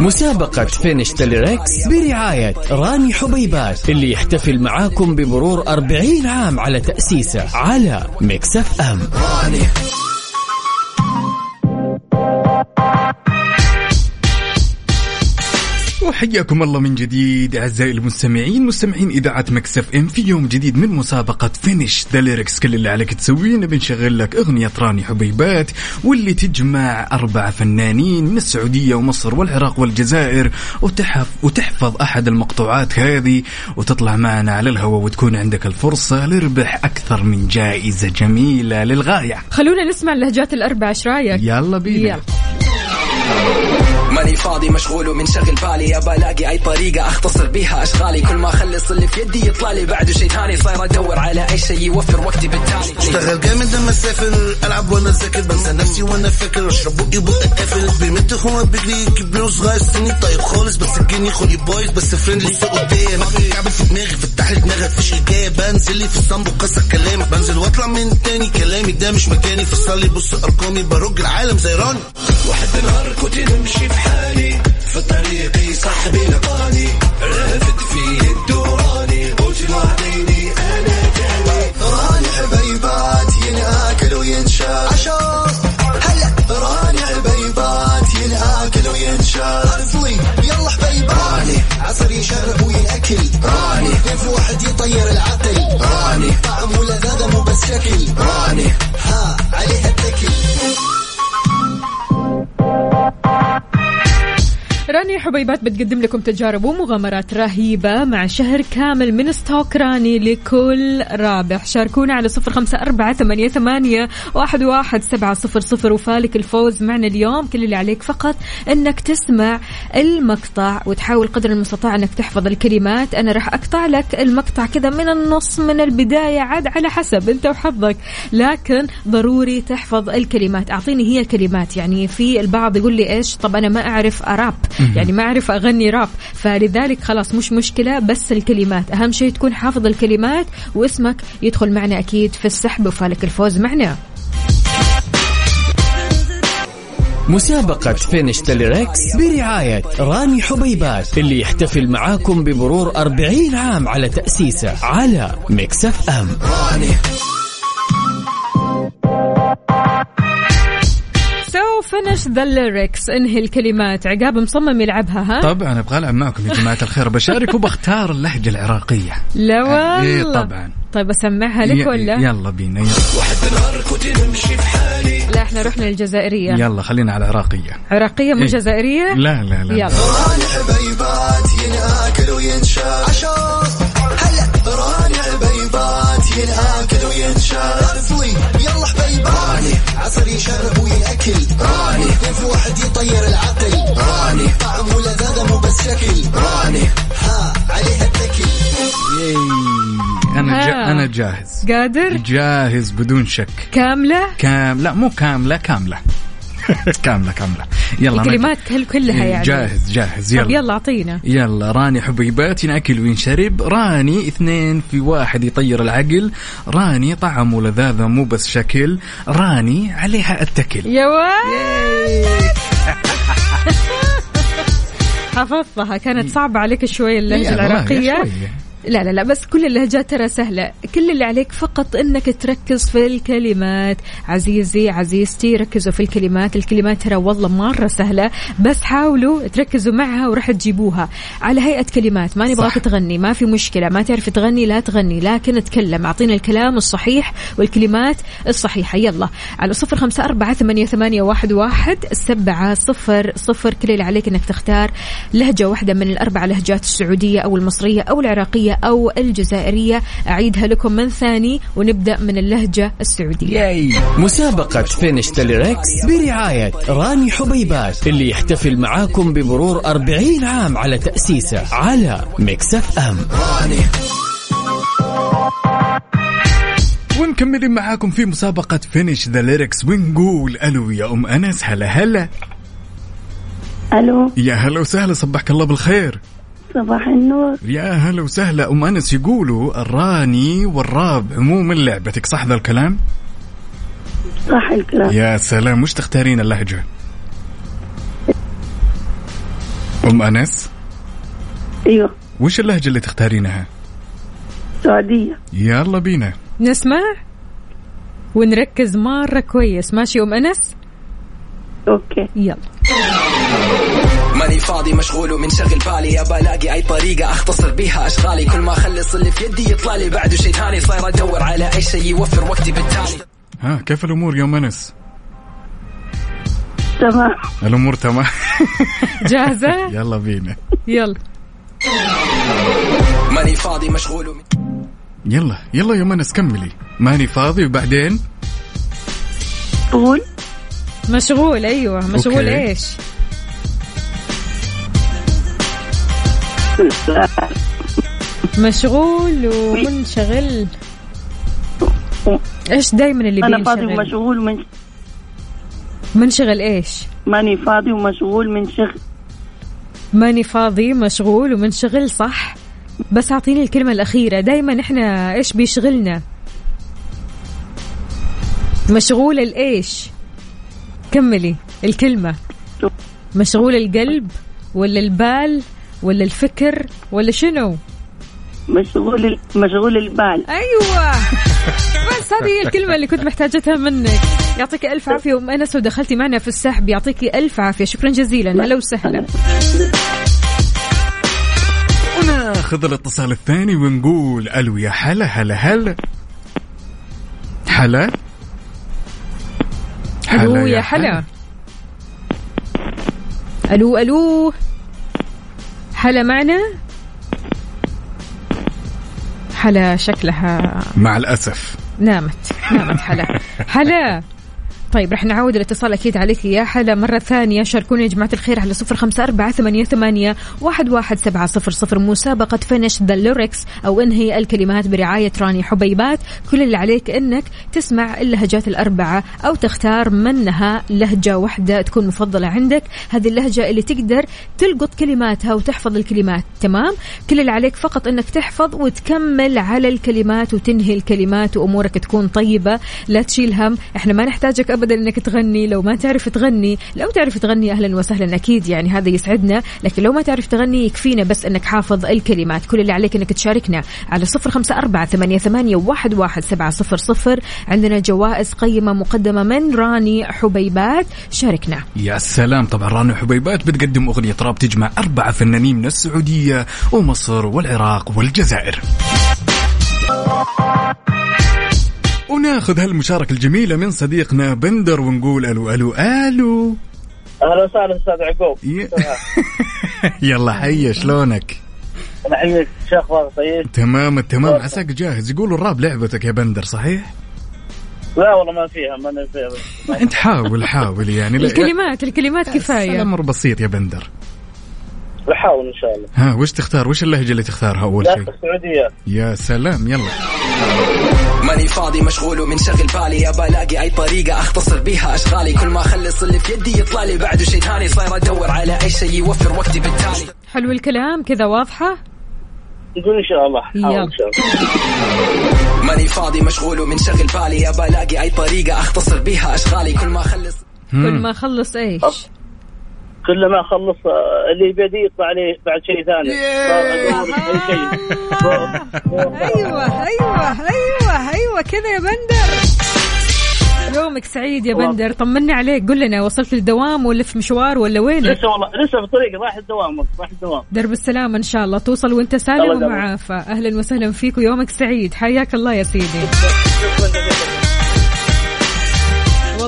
مسابقة Finish the Lyrics برعاية راني حبيبات اللي يحتفل معاكم بمرور 40 عام على تأسيسه على Mix FM. وحياكم الله من جديد أعزائي المستمعين مستمعين إذاعة Mix FM في يوم جديد من مسابقة Finish the Lyrics كل اللي عليك تسويه نبي نشغل لك أغنية راني حبيبات واللي تجمع أربع فنانين من السعودية ومصر والعراق والجزائر وتحف وتحفظ أحد المقطوعات هذه وتطلع معنا على الهواء وتكون عندك الفرصة لربح أكثر من جائزة جميلة للغاية. خلونا نسمع اللهجات الأربع إيش رأيك؟ يلا بينا. يلا. ماني فاضي مشغول ومنشغل بالي. ابى ألاقي أي طريقة أختصر بيها أشغالي. كل ما أخلص اللي في يدي يطلع لي. بعده شيء ثاني صاير أدور على أي شيء يوفر وقتي بالتالي. أشتغل جامد لما أسافر. ألعب وأنا ذاكر بنسى نفسي وأنا فاكر. أشرب بقي بقى قافل بيمت هو بيجري. كبير وصغير سني طيب خالص. بس الجني خلي بايظ بس فريندلي لسه قدام. كعب في دماغي. فتح لي دماغك فيش الجايه بنزل لي في الصنب وكسر كلامك بنزل واطلع من تاني كلامي. ده مش مكاني. فصل لي بص أرقامي. برج العالم زي راني. واحد نهار كنت نمشي في حالي في طريقي صاحبي لقاني. رافد فيه الدوراني قلت وعديني أنا جاني. راني حبيبات ينأكل وينشال عشان هلا. راني حبيبات ينأكل وينشال اصلي يلا حبيبات راني عصر يشرب وينأكل راني في واحد يطير العقل. راني طعم ولذاذة مو بس شكل راني ها عليها التكل. Thank you. راني حبيبات بتقدم لكم تجارب ومغامرات رهيبة مع شهر كامل من ستوك راني لكل رابح. شاركونا على صفر خمسة أربعة ثمانية, ثمانية واحد, واحد سبعة صفر صفر وفالك الفوز معنا اليوم. كل اللي عليك فقط أنك تسمع المقطع وتحاول قدر المستطاع أنك تحفظ الكلمات. أنا راح أقطع لك المقطع كذا من النص من البداية عاد على حسب أنت وحظك. لكن ضروري تحفظ الكلمات. أعطيني هي كلمات يعني في البعض يقول لي إيش؟ طب أنا ما أعرف أراب. يعني ما أعرف أغني راب. فلذلك خلاص مش مشكلة بس الكلمات. أهم شيء تكون حافظ الكلمات واسمك يدخل معنا أكيد في السحب وفالك الفوز معنا. مسابقة Finish the Lyrics برعاية راني حبيبات اللي يحتفل معاكم بمرور 40 عام على تأسيسه على Mix FM. so Finish the Lyrics انهي الكلمات. عقاب مصمم يلعبها ها؟ طبعا أبغى ألعب معكم يا جماعة الخير. بشارك وبختار اللهجة العراقية. لا والله. إيه طبعا. طيب أسمعها لك ولا؟ يلا بينا يلا, لا إحنا رحنا للجزائرية. يلا خلينا على العراقية. عراقية مو إيه. جزائرية؟ لا لا لا يلا. راني حبيبات ينأكل وينشال عشان هلا راني حبيبات ينأكل وينشال حبيبات راني عصر يشرب ويأكل. راني اثنين في واحد يطير العقل. راني طعم ولذاذة مو بس شكل راني ها عليها التكل. أنا جا. أنا جاهز. قادر؟ جاهز بدون شك. كاملة؟ كام لا مو كاملة كاملة. [LAUGHS] كاملة كاملة. يلا الكلمات كل كلها إيه، يعني. جاهز جاهز. طب يلا يلا أعطينا. يلا راني حبيبات ينأكل وينشرب. راني اثنين في واحد يطير العقل. راني طعم ولذاذة مو بس شكل. راني عليها أتكل. يا [LAUGHS] حفظتها كانت صعبة عليك شوي اللهجة العراقية. شوية. لا لا لا بس كل اللهجات ترى سهلة. كل اللي عليك فقط إنك تركز في الكلمات. عزيزي عزيزتي ركزوا في الكلمات. الكلمات ترى والله مرة سهلة. بس حاولوا تركزوا معها وراح تجيبوها. على هيئة كلمات. ما نبغاك. تغني. ما في مشكلة. ما تعرف تغني لا تغني. لكن اتكلم. أعطينا الكلام الصحيح والكلمات الصحيحة. يلا. على صفر خمسة أربعة ثمانية, ثمانية واحد, واحد سبعة صفر صفر. كل اللي عليك إنك تختار لهجة واحدة من الأربع لهجات السعودية أو المصرية أو العراقية أو الجزائرية. أعيدها لكم من ثاني ونبدأ من اللهجة السعودية. yay. مسابقة Finish the Lyrics برعاية راني حبيبات اللي يحتفل معاكم بمرور 40 عام على تأسيسه على Mix FM. ومكملين معاكم في مسابقة Finish the Lyrics ونقول ألو يا أم أنس هلا هلا. ألو. يا هلا وسهلا صبحك الله بالخير. صباح النور. يا هلا وسهلا. أم أنس يقولوا الراني والراب عموما لعبتك صح ذا الكلام؟ صح الكلام. يا سلام. وش تختارين اللهجة؟ أم أنس؟ أيوه. وش اللهجة اللي تختارينها؟ سعودية. يلا بينا. نسمع. ونركز مرة كويس. ماشي أم أنس؟ أوكي. يلا. ماني فاضي مشغول ومنشغل بالي. ابى ألاقي أي طريقة أختصر بيها أشغالي. كل ما أخلص اللي في يدي يطلع لي بعده شيء ثاني. صاير أدور على أي شيء يوفر وقتي بالتالي. ها كيف الأمور يا أم أنس تمام. الأمور تمام. جاهزة؟ [LAUGHS] يلا بينا. يلا. ماني فاضي مشغول ومن... يلا يلا يا أم أنس كملي. ماني فاضي وبعدين؟ قول. مشغول أيوة. مشغول أوكي. إيش؟ مشغول ومنشغل. إيش دايما اللي أنا فاضي ومشغول من منشغل إيش؟ ماني فاضي ومشغول من شغل ماني فاضي مشغول ومنشغل صح؟ بس أعطيني الكلمة الأخيرة. دايما إحنا إيش بيشغلنا؟ مشغول الإيش؟ كملي الكلمة. مشغول القلب ولا البال؟ ولا الفكر ولا شنو؟ مشغول مشغول البال. أيوه. بس هذه هي الكلمة اللي كنت محتاجتها منك. يعطيك ألف عافية. أم أنس ودخلتي معنا في السحب يعطيك ألف عافية. شكرا جزيلا. هلا وسهلا. وناخذ الاتصال الثاني ونقول ألو يا حلا هلا هلا. حلا ألو يا حلا ألو ألو. حلا معنا؟ حلا شكلها. مع الأسف. نامت نامت حلا. حلا. طيب رح نعود الاتصال أكيد عليك يا حلا مرة ثانية شاركونا يا جماعة الخير على صفر خمسة أربعة ثمانية, ثمانية واحد, واحد سبعة صفر صفر. مسابقة Finish the Lyrics أو انهي الكلمات برعاية راني حبيبات. كل اللي عليك أنك تسمع اللهجات الأربعة أو تختار منها لهجة واحدة تكون مفضلة عندك. هذه اللهجة اللي تقدر تلقط كلماتها وتحفظ الكلمات. تمام؟ كل اللي عليك فقط أنك تحفظ وتكمل على الكلمات وتنهي الكلمات وأمورك تكون طيبة. لا تشيل هم إحنا ما نحتاجك ابدا. انك تغني لو ما تعرف تغني لو تعرف تغني أهلا وسهلا أكيد يعني هذا يسعدنا لكن لو ما تعرف تغني يكفينا بس أنك حافظ الكلمات. كل اللي عليك إنك تشاركنا على صفر خمسة أربعة ثمانية, ثمانية واحد, واحد سبعة صفر صفر. عندنا جوائز قيمة مقدمة من راني حبيبات. شاركنا. يا سلام. طبعا راني حبيبات بتقدم أغنية راب تجمع أربعة فنانين من السعودية ومصر والعراق والجزائر. وناخذ هالمشاركة الجميلة من صديقنا بندر ونقول ألو ألو ألو. أهلا وسهلا أستاذ يعقوب. ي- [LAUGHS] يلا حي شلونك؟ أنا حييك شو أخبارك طيب؟ تمام التمام عساك جاهز؟ يقولوا الراب لعبتك يا بندر صحيح؟ لا والله ما فيها ما فيها. انت حاول حاول يعني. الكلمات الكلمات كفاية. الامر بسيط يا بندر. بحاول إن شاء الله. ها وش تختار؟ وش اللهجة اللي تختارها أول لا شيء؟ السعودية. يا سلام يلا. ماني فاضي مشغول ومنشغل بالي. ابى ألاقي أي طريقة أختصر بيها أشغالي. كل ما أخلص اللي في يدي يطلع لي. بعده شيء ثاني صاير أدور على أي شيء يوفر وقتي بالتالي. حلو الكلام كذا واضحة؟ نقول إن شاء الله. حاول. إن شاء الله. ماني فاضي مشغول ومنشغل بالي. ابى ألاقي أي طريقة أختصر بيها أشغالي. كل ما أخلص كل ما أخلص إيش؟ كل ما اخلص آه، اللي بيدي يطلع لي بعد شيء ثاني. شيء. أيوه أيوه أيوه أيوه. كذا يا بندر. يومك سعيد يا بندر. طمنا عليك. قل لنا وصلت للدوام ولا في مشوار ولا وين؟ لسه والله لسه في الطريق رايح الدوام رايح الدوام. درب السلامة إن شاء الله. توصل وأنت سالم. ومعافى. أهلا وسهلا فيك ويومك سعيد. حياك الله يا سيدي.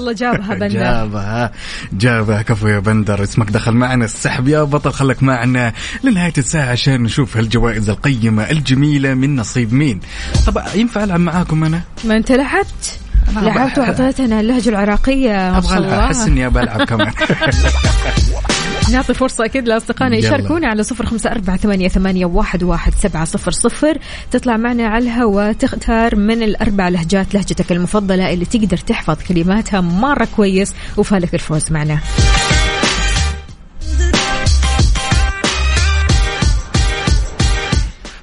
والله جابها بندر. جابها. جابها. كفو يا بندر. اسمك دخل معنا السحب يا بطل. خلك معنا لنهاية الساعة عشان نشوف هالجوائز القيمة الجميلة من نصيب مين. طب ينفع ألعب معاكم أنا؟ ما أنت لعبت. لعبت اللهجة العراقية. ما أبغى شاء ألعب أحس الله إني أبى ألعب كمان. [LAUGHS] [LAUGHS] نعطي فرصة أكيد لأصدقائنا. يشاركونا على صفر خمسة أربعة ثمانية, ثمانية واحد, واحد سبعة صفر صفر. تطلع معنا على الهواء تختار من الأربع لهجات لهجتك المفضلة اللي تقدر تحفظ كلماتها مرة كويس وفالك الفوز معنا.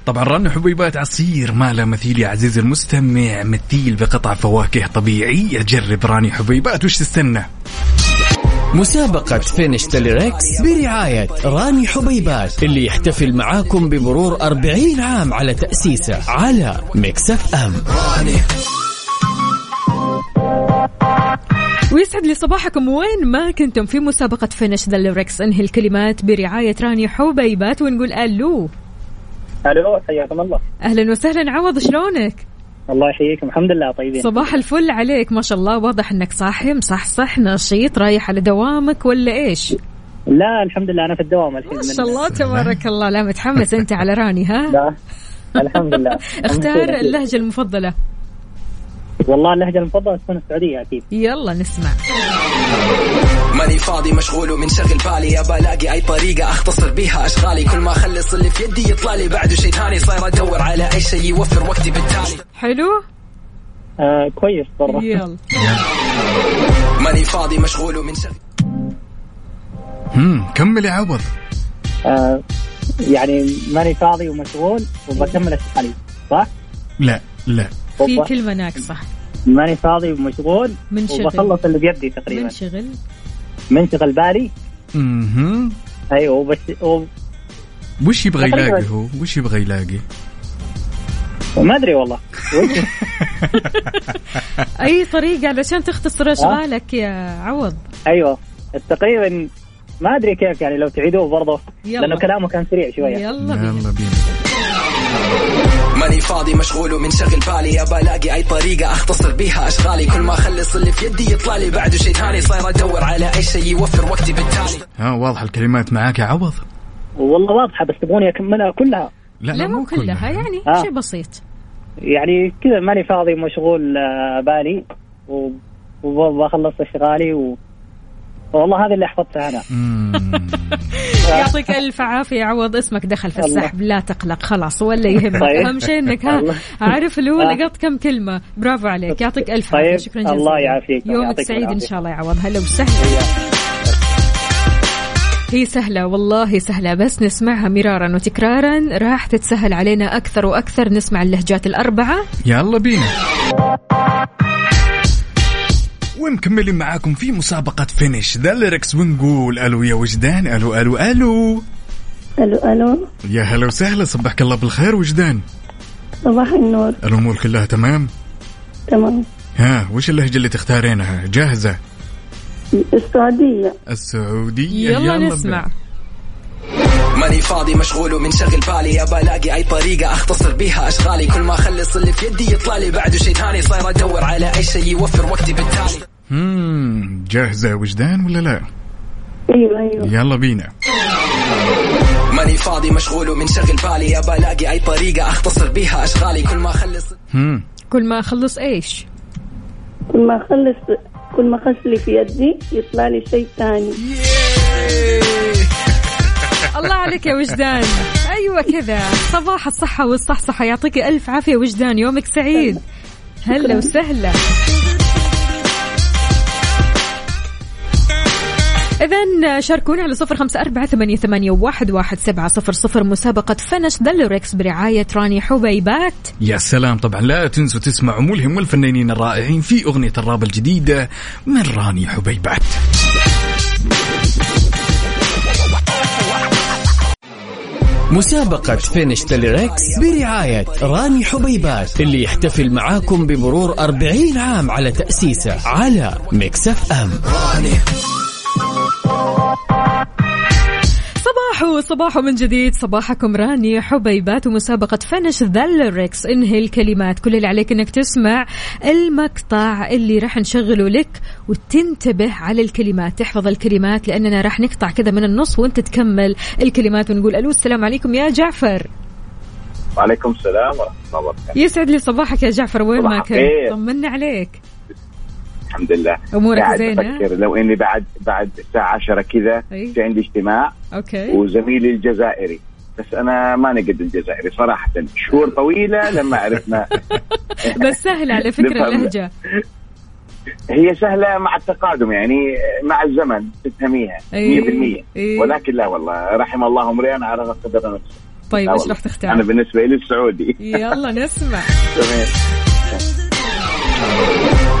طبعا راني حبيبات عصير ما لا مثيل يا عزيزي المستمع مثيل بقطع فواكه طبيعية. جرب راني حبيبات وش تستنى؟ مسابقة Finish the Lyrics برعاية راني حبيبات اللي يحتفل معاكم بمرور 40 عام على تأسيسه على Mix FM. ويسعد لي صباحكم. وين ما كنتم في مسابقة Finish the Lyrics انهي الكلمات برعاية راني حبيبات ونقول ألو. ألو حياكم الله. أهلا وسهلا. عوض شلونك؟ الله يحييكم. الحمد لله طيبين. صباح الفل عليك. ما شاء الله واضح إنك صاحي مصحصح نشيط رايح على دوامك ولا إيش؟ لا الحمد لله أنا في الدوام الحين ما شاء الله تبارك [LAUGHS] الله. لا متحمس أنت على راني ها؟ لا الحمد لله. [LAUGHS] اختار اللهجة المفضلة. والله اللهجة المفضلة تكون السعودية أكيد. يلا نسمع. ماني فاضي مشغول ومنشغل بالي. ابى الاقي أي طريقة أختصر بيها أشغالي. كل ما اخلص اللي في يدي يطلع لي. بعده شيء ثاني صاير أدور على أي شيء يوفر وقتي بالتالي. حلو؟ آه كويس برا يلا. ماني فاضي مشغول ومنشغل هم كمل يا عوض آه يعني ماني فاضي ومشغول وبكمل اشتغالي صح؟ لا لا. في. كلمة ناقصة. ماني فاضي ومشغول. منشغل. وبخلص اللي بيدي تقريبا. منشغل منشغل بالي مهم. أيوه وبس و... وش يبغى. يلاقي هو؟ وش يبغى يلاقي؟ وما أدري والله. أي طريقة؟ علشان تختصر أشغالك يا عوض. أيوه. تقريبا ما أدري كيف يعني لو تعيدوه برضه. لأنه كلامه كان سريع شوية. يلا بينا. يلا بينا. ماني فاضي مشغول ومنشغل بالي. ابى ألاقي أي طريقة أختصر بيها أشغالي. كل ما أخلص اللي في يدي يطلع لي. بعده شيء ثاني صاير أدور على أي شيء يوفر وقتي بالتالي. ها واضح الكلمات معاك يا عوض. والله واضحة بس تبغوني أكملها كلها؟ لا مو كلها. يعني آه. شيء بسيط. يعني كذا ماني فاضي ومشغول آه، بالي. وبخلص أشغالي و... والله هذه اللي حفظتها أنا [LAUGHS] يعطيك ألف عافية يا عوض اسمك دخل في. السحب لا تقلق خلاص ولا يهمك طيب. أهم شيء إنك ها. عارف اللي هو آه. لقط كم كلمة برافو عليك يعطيك ألف طيب. عافيه شكرا جزيلا الله يعافيك. يومك سعيد إن. شاء الله يا عوض هلا وسهلا هي سهلة والله سهلة بس نسمعها مرارا وتكرارا راح تتسهل علينا أكثر وأكثر نسمع اللهجات الأربعة يلا بينا ومكملين معاكم في مسابقة Finish the Lyrics ونقول ألو يا وجدان ألو ألو ألو. ألو ألو. يا هلا وسهلا صبحك الله بالخير وجدان. صباح النور. الأمور كلها تمام؟ تمام. ها وش اللهجة اللي تختارينها؟ جاهزة؟ السعودية. السعودية. يلا بينا. نسمع. ماني فاضي مشغول ومنشغل بالي. ابى الاقي أي طريقة أختصر بيها أشغالي. كل ما أخلص اللي في يدي يطلع لي. بعده شيء ثاني صاير أدور على أي شيء يوفر وقتي بالتالي. مم، جاهزة يا وجدان ولا لا؟ أيوه أيوه. يلا بينا. ماني فاضي مشغول ومنشغل بالي. ابى الاقي أي طريقة أختصر بيها أشغالي. كل ما أخلص هم. كل ما أخلص إيش؟ كل ما أخلص كل ما أخلص اللي في يدي يطلع لي شيء ثاني. الله عليك يا وجدان. أيوه كذا. صباح الصحة والصحصحة. يعطيك ألف عافية وجدان. يومك سعيد. هلا وسهلا. إذا شاركونا على صفر خمسة أربعة ثمانية, ثمانية واحد, واحد سبعة صفر صفر مسابقة فنش دلوركس برعاية راني حبيبات. يا سلام. طبعا لا تنسوا تسمعوا ملهم والفنانين الرائعين في أغنية الراب الجديدة من راني حبيبات. مسابقة Finish the Lyrics برعاية راني حبيبات اللي يحتفل معاكم بمرور 40 عام على تأسيسه على Mix FM. صباحو صباحو من جديد. صباحكم راني. حبيبات ومسابقة Finish the Lyrics. انهي الكلمات. كل اللي عليك إنك تسمع المقطع اللي راح نشغله لك وتنتبه على الكلمات. تحفظ الكلمات لأننا راح نقطع كذا من النص وأنت تكمل الكلمات ونقول ألو السلام عليكم يا جعفر. وعليكم السلام ورحمة الله وبركاته. يسعد لي صباحك يا جعفر. وين ما كنت. طمنا عليك. الحمد لله أمورك قاعد زينة؟ بفكر لو إني بعد بعد الساعة 10 كذا. في عندي اجتماع okay وزميلي الجزائري بس أنا ما نقد الجزائري صراحة شهور طويلة لما عرفنا [LAUGHS] بس سهل على فكرة نفهم. اللهجة هي سهلة مع التقادم يعني مع الزمن تفهميها 100% أي. أي. ولكن لا والله رحم الله امرئ عرف قدر نفسه طيب إيش. راح تختار؟ أنا بالنسبة لي السعودي يلا نسمع [LAUGHS]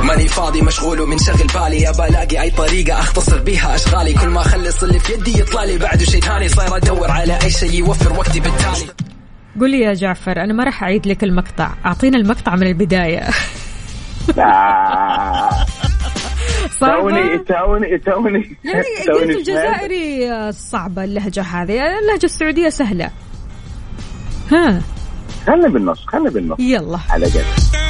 ماني فاضي مشغول ومنشغل بالي. ابى ألاقي أي طريقة أختصر بيها أشغالي. كل ما أخلص اللي في يدي يطلع لي. بعده شيء ثاني صاير أدور على أي شيء يوفر وقتي بالتالي. قل لي يا جعفر أنا ما راح أعيد لك المقطع. أعطينا المقطع من البداية. [LAUGHS] صعبة. توني توني توني. يعني توني قلت. الجزائري صعبة اللهجة هذه. اللهجة السعودية سهلة. ها. خلنا بالنص خلنا بالنص. يلا. على جد.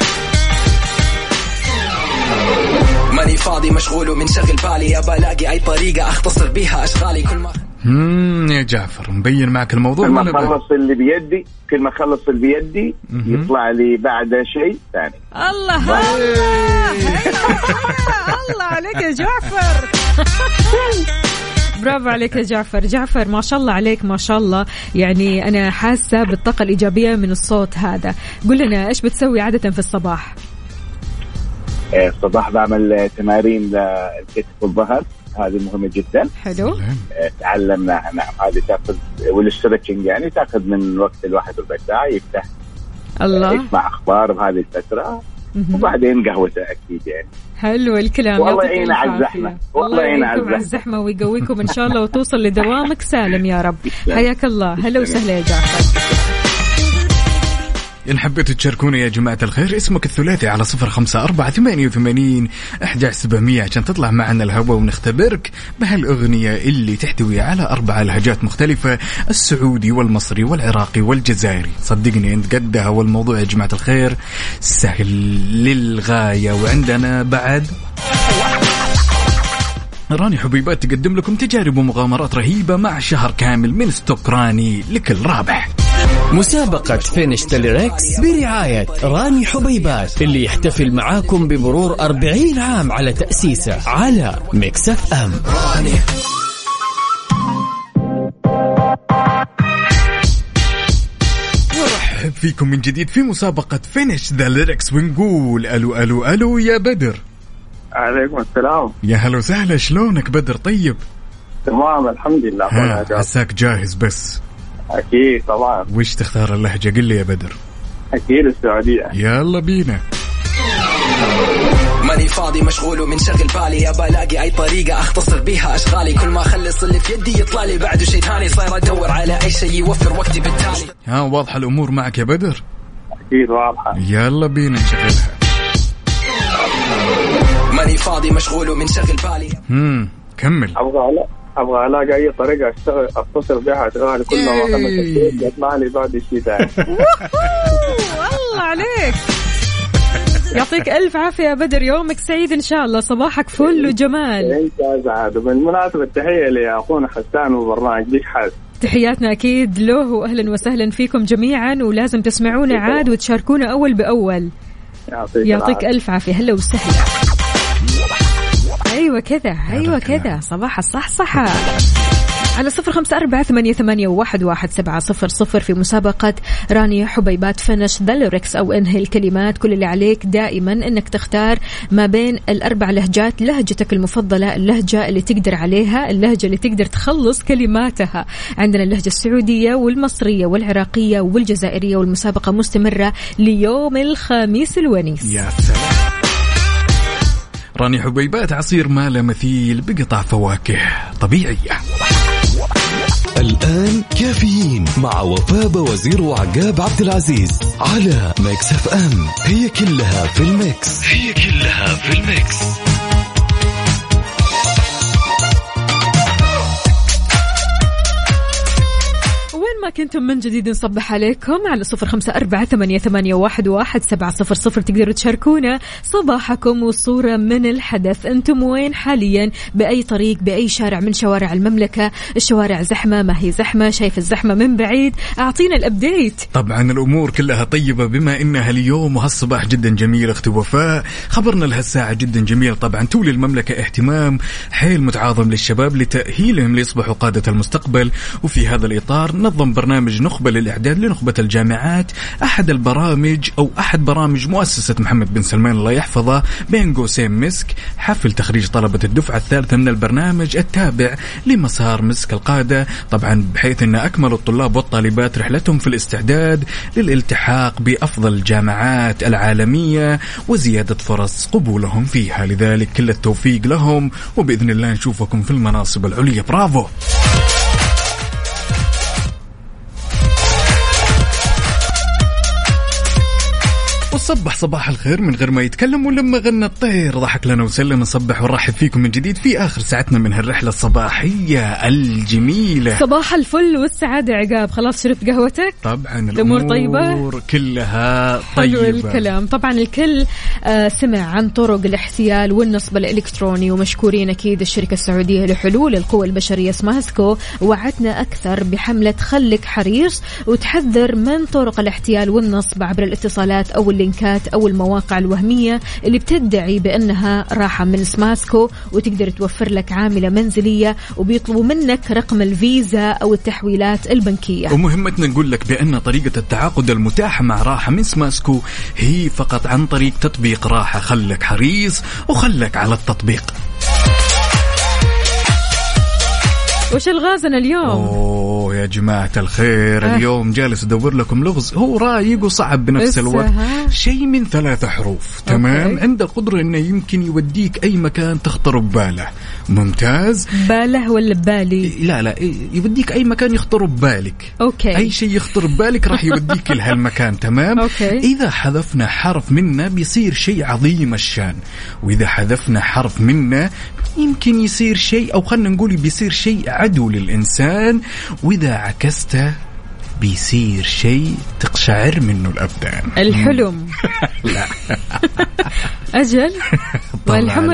ماني فاضي مشغول ومنشغل بالي. ابى ألاقي أي طريقة أختصر بيها أشغالي كل ما امم يا جعفر مبين معك الموضوع كل ما؟ أخلص اللي بيدي كل ما أخلص اللي بيدي. يطلع لي بعده شيء ثاني. الله الله الله عليك يا جعفر. برافو عليك يا جعفر. جعفر ما شاء الله عليك ما شاء الله. يعني أنا حاسة بالطاقة الإيجابية من الصوت هذا. قل لنا إيش بتسوي عادة في الصباح؟ الصباح بعمل تمارين للكتف والظهر. هذه مهمة جدا. حلو. آه، تعلمناها نعم هذه تأخذ والستريتشنج يعني تأخذ من وقت الواحد ربع ساعة يفتح الله. يسمع أخبار بهذه الفترة مهم. وبعدين قهوته أكيد يعني. حلو الكلام. والله يعين على. الزحمة. والله الله يعين على يعينكم على الزحمة. الزحمة ويقويكم إن شاء الله وتوصل لدوامك سالم يا رب. [LAUGHS] حياك الله. هلا وسهلا يا جعفر. إن حبيتوا تشاركونا يا جماعة الخير اسمك الثلاثي على صفر خمسة أربعة ثمانية وثمانين أحد سبعمية عشان تطلع معنا الهواء ونختبرك بهالأغنية اللي تحتوي على أربع لهجات مختلفة السعودي والمصري والعراقي والجزائري. صدقني أنت قدها والموضوع يا جماعة الخير سهل للغاية. وعندنا بعد راني حبيبات تقدم لكم تجارب ومغامرات رهيبة مع شهر كامل من stock راني لكل رابح. مسابقة Finish the Lyrics برعاية راني حبيبات اللي يحتفل معاكم بمرور 40 عام على تأسيسه على Mix FM. نرحب فيكم من جديد في مسابقة Finish the Lyrics ونقول ألو ألو ألو يا بدر. عليكم السلام. يا هلا وسهلا شلونك بدر؟ طيب؟ تمام الحمد لله ها عساك جاهز بس. أكيد طبعا. وش تختار اللهجة؟ قل لي يا بدر. أكيد السعودية. يلا بينا. ماني فاضي مشغول ومنشغل بالي ابى ألاقي أي طريقة أختصر بيها أشغالي. كل ما اخلص اللي في يدي يطلع لي بعده شيء ثاني صاير أدور على أي شيء يوفر وقتي بالتالي. ها واضحة الأمور معك يا بدر؟ أكيد واضحة. يلا بينا نشغلها. ماني فاضي مشغول ومنشغل بالي هم كمل. أبغى لا أبغى ألاقي أي طريقة اشتغل أتصل بها اشغالي كل ما اخلص الشيء يطلع لي بعد شيء ثاني. الله عليك! يعطيك ألف عافية يا بدر يومك سعيد إن شاء الله. صباحك فل وجمال. انت اسعد وبالمناسبة التحيه لاخونا حسان وبرنامج بيك حاس تحياتنا أكيد له وأهلا وسهلا فيكم جميعا ولازم تسمعونا عاد وتشاركونا أول بأول. يعطيك يعطيك. ألف عافية. هلا وسهلا. أيوة كذا أيوة كذا. صباح الصحصحة. على صفر خمسة أربعة ثمانية, ثمانية واحد, واحد سبعة صفر صفر في مسابقة راني حبيبات Finish the Lyrics أو إنهي الكلمات. كل اللي عليك دائما أنك تختار ما بين الأربع لهجات لهجتك المفضلة اللهجة اللي تقدر عليها اللهجة اللي تقدر تخلص كلماتها. عندنا اللهجة السعودية والمصرية والعراقية والجزائرية والمسابقة مستمرة ليوم الخميس الونيس. يا سلام. راني حبيبات عصير ما له مثيل بقطع فواكه طبيعية الآن كافيين مع وفاء وزير وعقاب عبد العزيز على Mix FM. هي كلها في ال mix. هي كلها في ال mix. ما كنتم من جديد نصبح عليكم على صفر خمسة أربعة ثمانية, ثمانية واحد, واحد سبعة صفر صفر تقدروا تشاركونا صباحكم وصورة من الحدث. أنتم وين حاليا؟ بأي طريق بأي شارع؟ من شوارع المملكة؟ الشوارع زحمة؟ ما هي زحمة؟ شايف الزحمة من بعيد؟ أعطينا الأبديت. طبعا الأمور كلها طيبة بما إنها اليوم وهالصباح جدا جميل أختي وفاء. خبرنا لهالساعه جدا جميل. طبعا تولي المملكة اهتمام حيل متعاظم للشباب لتأهيلهم ليصبحوا قادة المستقبل. وفي هذا الإطار نظم برنامج نخبة للإعداد لنخبة الجامعات أحد البرامج أو أحد برامج مؤسسة محمد بن سلمان الله يحفظه بين قوسين مسك حفل تخريج طلبة الدفعة الثالثة من البرنامج التابع لمسار مسك القادة. طبعا بحيث أن أكمل الطلاب والطالبات رحلتهم في الاستعداد للالتحاق بأفضل الجامعات العالمية وزيادة فرص قبولهم فيها. لذلك كل التوفيق لهم وبإذن الله نشوفكم في المناصب العليا. برافو! وصبح صباح الخير من غير ما يتكلم ولما غنى الطير ضحك لنا وسلم نصبح ونرحب فيكم من جديد في آخر ساعتنا من هالرحلة الصباحية الجميلة. صباح الفل والسعادة عقاب. خلاص شربت قهوتك؟ طبعا؟ الأمور كلها حلو طيبة. الكلام. طبعا الكل آه سمع عن طرق الاحتيال والنصب الإلكتروني ومشكورين أكيد الشركة السعودية لحلول القوى البشرية سماسكو وعدنا أكثر بحملة خلك حريص وتحذر من طرق الاحتيال والنصب عبر الاتصالات أو اللينكات أو المواقع الوهمية اللي بتدعي بأنها راحة من سماسكو وتقدر توفر لك عاملة منزلية وبيطلبوا منك رقم الفيزا أو التحويلات البنكية. ومهمتنا نقول لك بأن طريقة التعاقد المتاحة مع راحة من سماسكو هي فقط عن طريق تطبيق راحة. خلك حريص وخلك على التطبيق. وش الغازنا اليوم؟ أوه. يا جماعة الخير. آه. اليوم جالس أدور لكم لغز. هو رايق وصعب بنفس الوقت. ها؟ شيء من ثلاثة حروف. تمام. عنده قدرة إنه يمكن يوديك أي مكان تخطر ببالة. ممتاز. باله ولا ببالي؟ لا لا. يوديك أي مكان يخطر ببالك. okay. أي شيء يخطر ببالك راح يوديك لهالمكان تمام؟ okay. إذا حذفنا حرف منه بيصير شيء عظيم الشان. وإذا حذفنا حرف منه يمكن يصير شيء أو خلينا نقول بيصير شيء عدو للإنسان. واذا عكسته بيصير شيء تقشعر منه الأبدان. الحلم. [LAUGHS] لا. أجل؟ [LAUGHS] طبعاً والحم...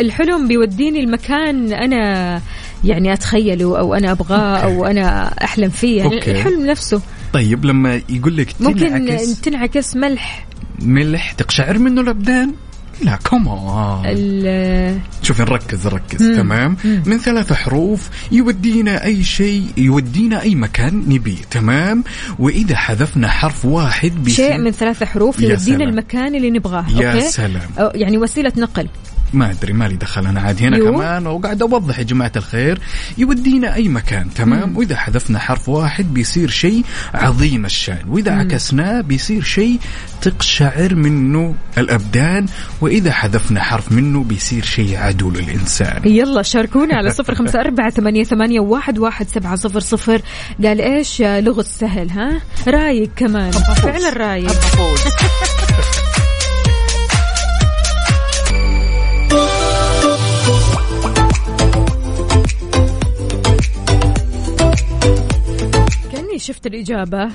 الحلم بيوديني المكان أنا يعني أتخيله أو أنا أبغاه أو أنا أحلم فيه. يعني okay. الحلم نفسه. طيب لما يقول لك ممكن تنعكس تنعكس ملح. ملح تقشعر منه الأبدان؟ لا كمان ال- شوف نركز نركز مم. تمام مم. من ثلاث حروف يودينا أي شيء يودينا أي مكان نبيه تمام وإذا حذفنا حرف واحد شيء من ثلاث حروف يودينا. المكان اللي نبغاه يا okay؟ سلام يعني وسيلة نقل ما أدري مالي دخل أنا عاد هنا يو. كمان وقاعد أوضح يا جماعة الخير يودينا أي مكان تمام؟ مم. وإذا حذفنا حرف واحد بيصير شيء عظيم الشأن وإذا مم. عكسناه بيصير شيء تقشعر منه الأبدان وإذا حذفنا حرف منه بيصير شيء عدو للانسان يلا شاركونا على صفر خمسة أربعة ثمانية, ثمانية واحد, واحد سبعة صفر صفر. قال إيش؟ لغز سهل ها؟ رايق كمان. فعلا رايق [LAUGHS] شفت الإجابة؟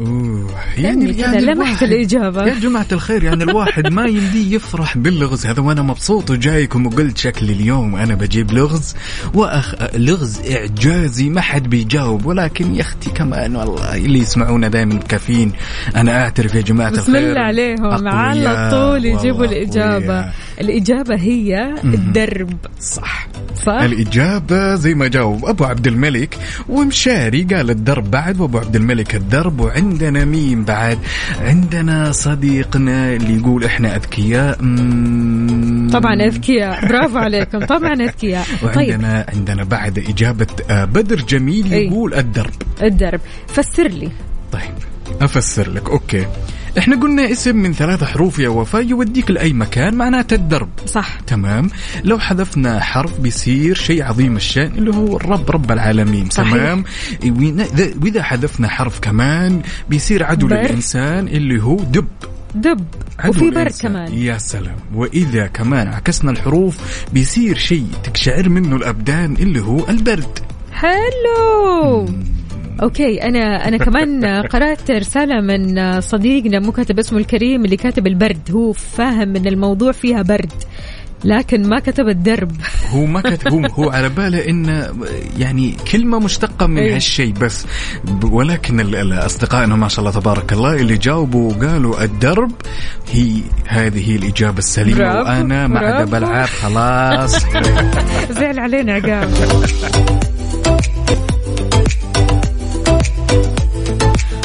أوه. كأني كذا لمحت الإجابة. يا جماعة الخير يعني الواحد ما يمديه يفرح باللغز هذا وأنا مبسوط وجايكم وقلت شكلي اليوم أنا بجيب لغز وأخ لغز إعجازي ما حد بيجاوب ولكن يا أختي كمان والله اللي يسمعونا دائما كافيين أنا أعترف يا جماعة بسم الخير. الله عليهم على طول يجيبوا والله الإجابة أقوياء. الإجابة. هي الدرب. صح. صح الإجابة زي ما جاوب أبو عبد الملك ومشاري قال الدرب بعد وأبو عبد الملك الدرب وعندنا مين بعد؟ عندنا صديقنا اللي يقول إحنا أذكياء. مم. طبعا أذكياء. برافو عليكم. طبعا أذكياء. طيب. وعندنا عندنا بعد إجابة آه، بدر جميل أي. يقول الدرب. الدرب. فسر لي. طيب. أفسر لك. أوكي. إحنا قلنا اسم من ثلاثة حروف يا وفاء يوديك لأي مكان معناته الدرب. صح. تمام؟ لو حذفنا حرف بيصير شيء عظيم الشأن اللي هو الرب رب العالمين. صحيح. تمام؟ وإذا حذفنا حرف كمان بيصير عدو بر. للإنسان اللي هو دب. دب. وفي بر. كمان. يا سلام. وإذا كمان عكسنا الحروف بيصير شيء تقشعر منه الأبدان اللي هو البرد. حلو. أوكي أنا أنا كمان [LAUGHS] قرأت رسالة من صديقنا مو كاتب اسمه الكريم اللي كاتب البرد. هو فاهم إن الموضوع فيها برد لكن ما كتب الدرب. [LAUGHS] هو ما كتب هو, هو على باله انه يعني كلمة مشتقة من إيه. هالشيء بس. ولكن اصدقائنا ما شاء الله تبارك الله اللي جاوبوا وقالوا الدرب هي هذه هي الإجابة السليمة. وأنا ما عاد. بلعب خلاص. [LAUGHS] زعل علينا عقاب.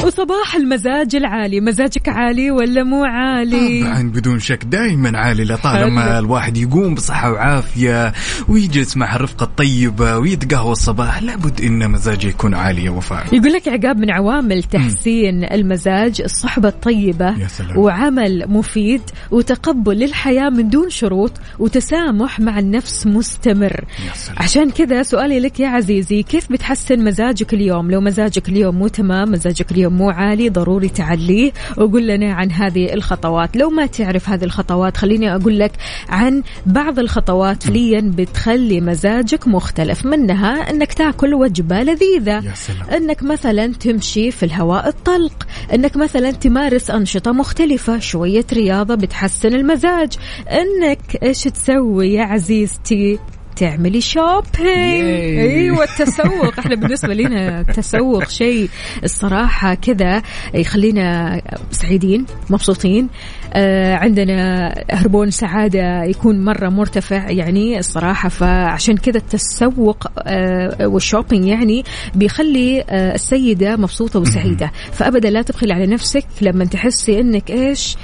وصباح المزاج العالي. مزاجك عالي ولا مو عالي؟ طبعا بدون شك دائما عالي لطالما. الواحد يقوم بصحة وعافية ويجلس مع الرفقة الطيبة ويتقهوى الصباح. لابد إن مزاجه يكون عالي يا وفاء. يقول لك عقاب من عوامل تحسين المزاج الصحبة الطيبة يا سلام. وعمل مفيد وتقبل للحياة من دون شروط وتسامح مع النفس مستمر. يا سلام. عشان كذا سؤالي لك يا عزيزي كيف بتحسن مزاجك اليوم؟ لو مزاجك اليوم مو تمام مزاجك اليوم مو عالي ضروري تعليه. وقول لنا عن هذه الخطوات. لو ما تعرف هذه الخطوات خليني أقول لك عن بعض الخطوات فعليا بتخلي مزاجك مختلف. منها أنك تأكل وجبة لذيذة. يا سلام. إنك مثلا تمشي في الهواء الطلق. إنك مثلا تمارس أنشطة مختلفة. شوية رياضة بتحسن المزاج. إنك إيش تسوي يا عزيزتي؟ تعملي شوبينج. أيوه التسوق. إحنا بالنسبة لنا التسوق شيء الصراحة كذا يخلينا سعيدين مبسوطين. آه عندنا هرمون سعادة يكون مرة مرتفع يعني الصراحة فعشان كذا التسوق آه وال shopping يعني بيخلي آه السيدة مبسوطة وسعيدة. فأبدا لا تبخلي على نفسك لما تحسي إنك إيش؟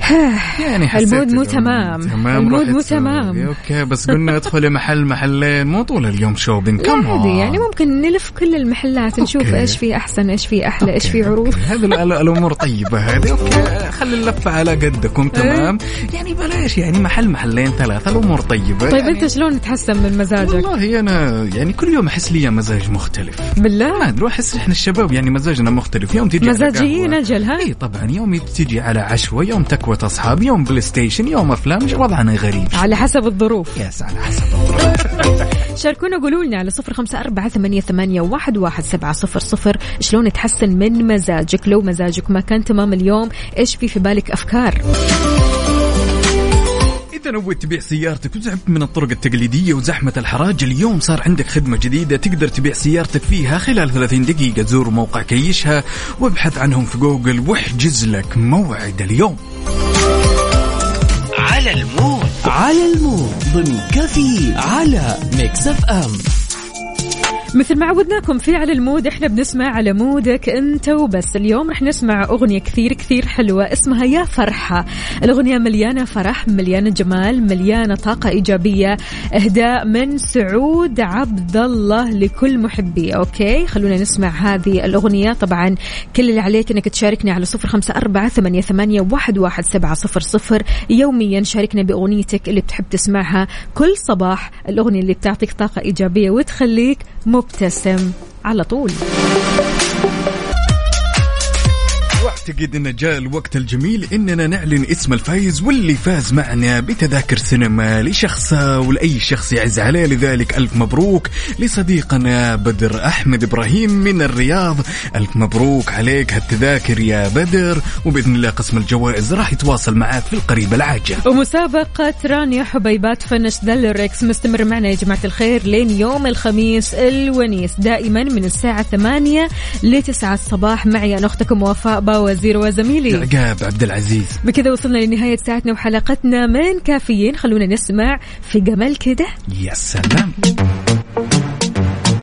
[SIGHS] يعني حسيت ال mood مو تمام. تمام ال mood مو. تمام. okay بس قلنا ادخلي محل محلين مو طول اليوم shopping كم عادي يعني ممكن نلف كل المحلات نشوف okay. إيش في أحسن إيش في أحلى إيش في عروض. هذه ال- ال- الأمور طيبة هذه. okay خلي اللفه على قدكم تمام. يعني بلاش يعني محل محلين ثلاثة الأمور طيبة. طيب يعني أنت شلون تحسن من مزاجك؟ والله أنا يعني كل يوم أحس لي مزاج مختلف. ما بالله أدري أحس إحنا الشباب يعني مزاجنا مختلف. يوم تجي مزاجيين. أجل ها؟ إي طبعا. يوم تجي على عشوة يوم تكوة اصحاب يوم PlayStation يوم افلام وضعنا غريب. على حسب الظروف. يس على حسب [LAUGHS] شاركونا قولوا لنا على صفر خمسة أربعة ثمانية, ثمانية واحد, واحد سبعة صفر. صفر شلون تحسن من مزاجك؟ لو مزاجك ما كان تمام اليوم إيش في في بالك أفكار؟ إذا نويت تبيع سيارتك وزعبت من الطرق التقليدية وزحمة الحراج اليوم صار عندك خدمة جديدة تقدر تبيع سيارتك فيها خلال 30 دقيقة. زور موقع كيشها وابحث عنهم في جوجل واحجز لك موعد اليوم. على ال mood. على ال mood. ضمن كفي على Mix FM. مثل ما عودناكم في على ال mood إحنا بنسمع على مودك أنت وبس. اليوم رح نسمع أغنية كثير كثير حلوة اسمها يا فرحة. الأغنية مليانة فرح مليانة جمال مليانة طاقة إيجابية إهداء من سعود عبد الله لكل محبي. okay؟ خلونا نسمع هذه الأغنية. طبعا كل اللي عليك إنك تشاركني على صفر خمسة أربعة ثمانية, ثمانية واحد, واحد سبعة صفر صفر. يوميا شاركنا بأغنيتك اللي بتحب تسمعها كل صباح. الأغنية اللي بتعطيك طاقة إيجابية وتخليك مبتسم على طول. واعتقد إن جاء الوقت الجميل إننا نعلن اسم الفايز واللي فاز معنا بتذاكر سينما لشخصه ولاي شخص يعز عليه. لذلك ألف مبروك لصديقنا بدر أحمد إبراهيم من الرياض. ألف مبروك عليك هالتذاكر يا بدر وبإذن الله قسم الجوائز راح يتواصل معك في القريب العاجل. ومسابقة رانيا حبيبات فنش دلركس مستمر معنا يا جماعة الخير لين يوم الخميس الونيس دائما من الساعة 8 ل 9 الصباح. معي أنا أختكم وفاء باوزير وزميلي. عقاب عبد العزيز بكذا وصلنا لنهاية ساعتنا وحلقتنا. من كافيين خلونا نسمع في جمال كده. يا سلام.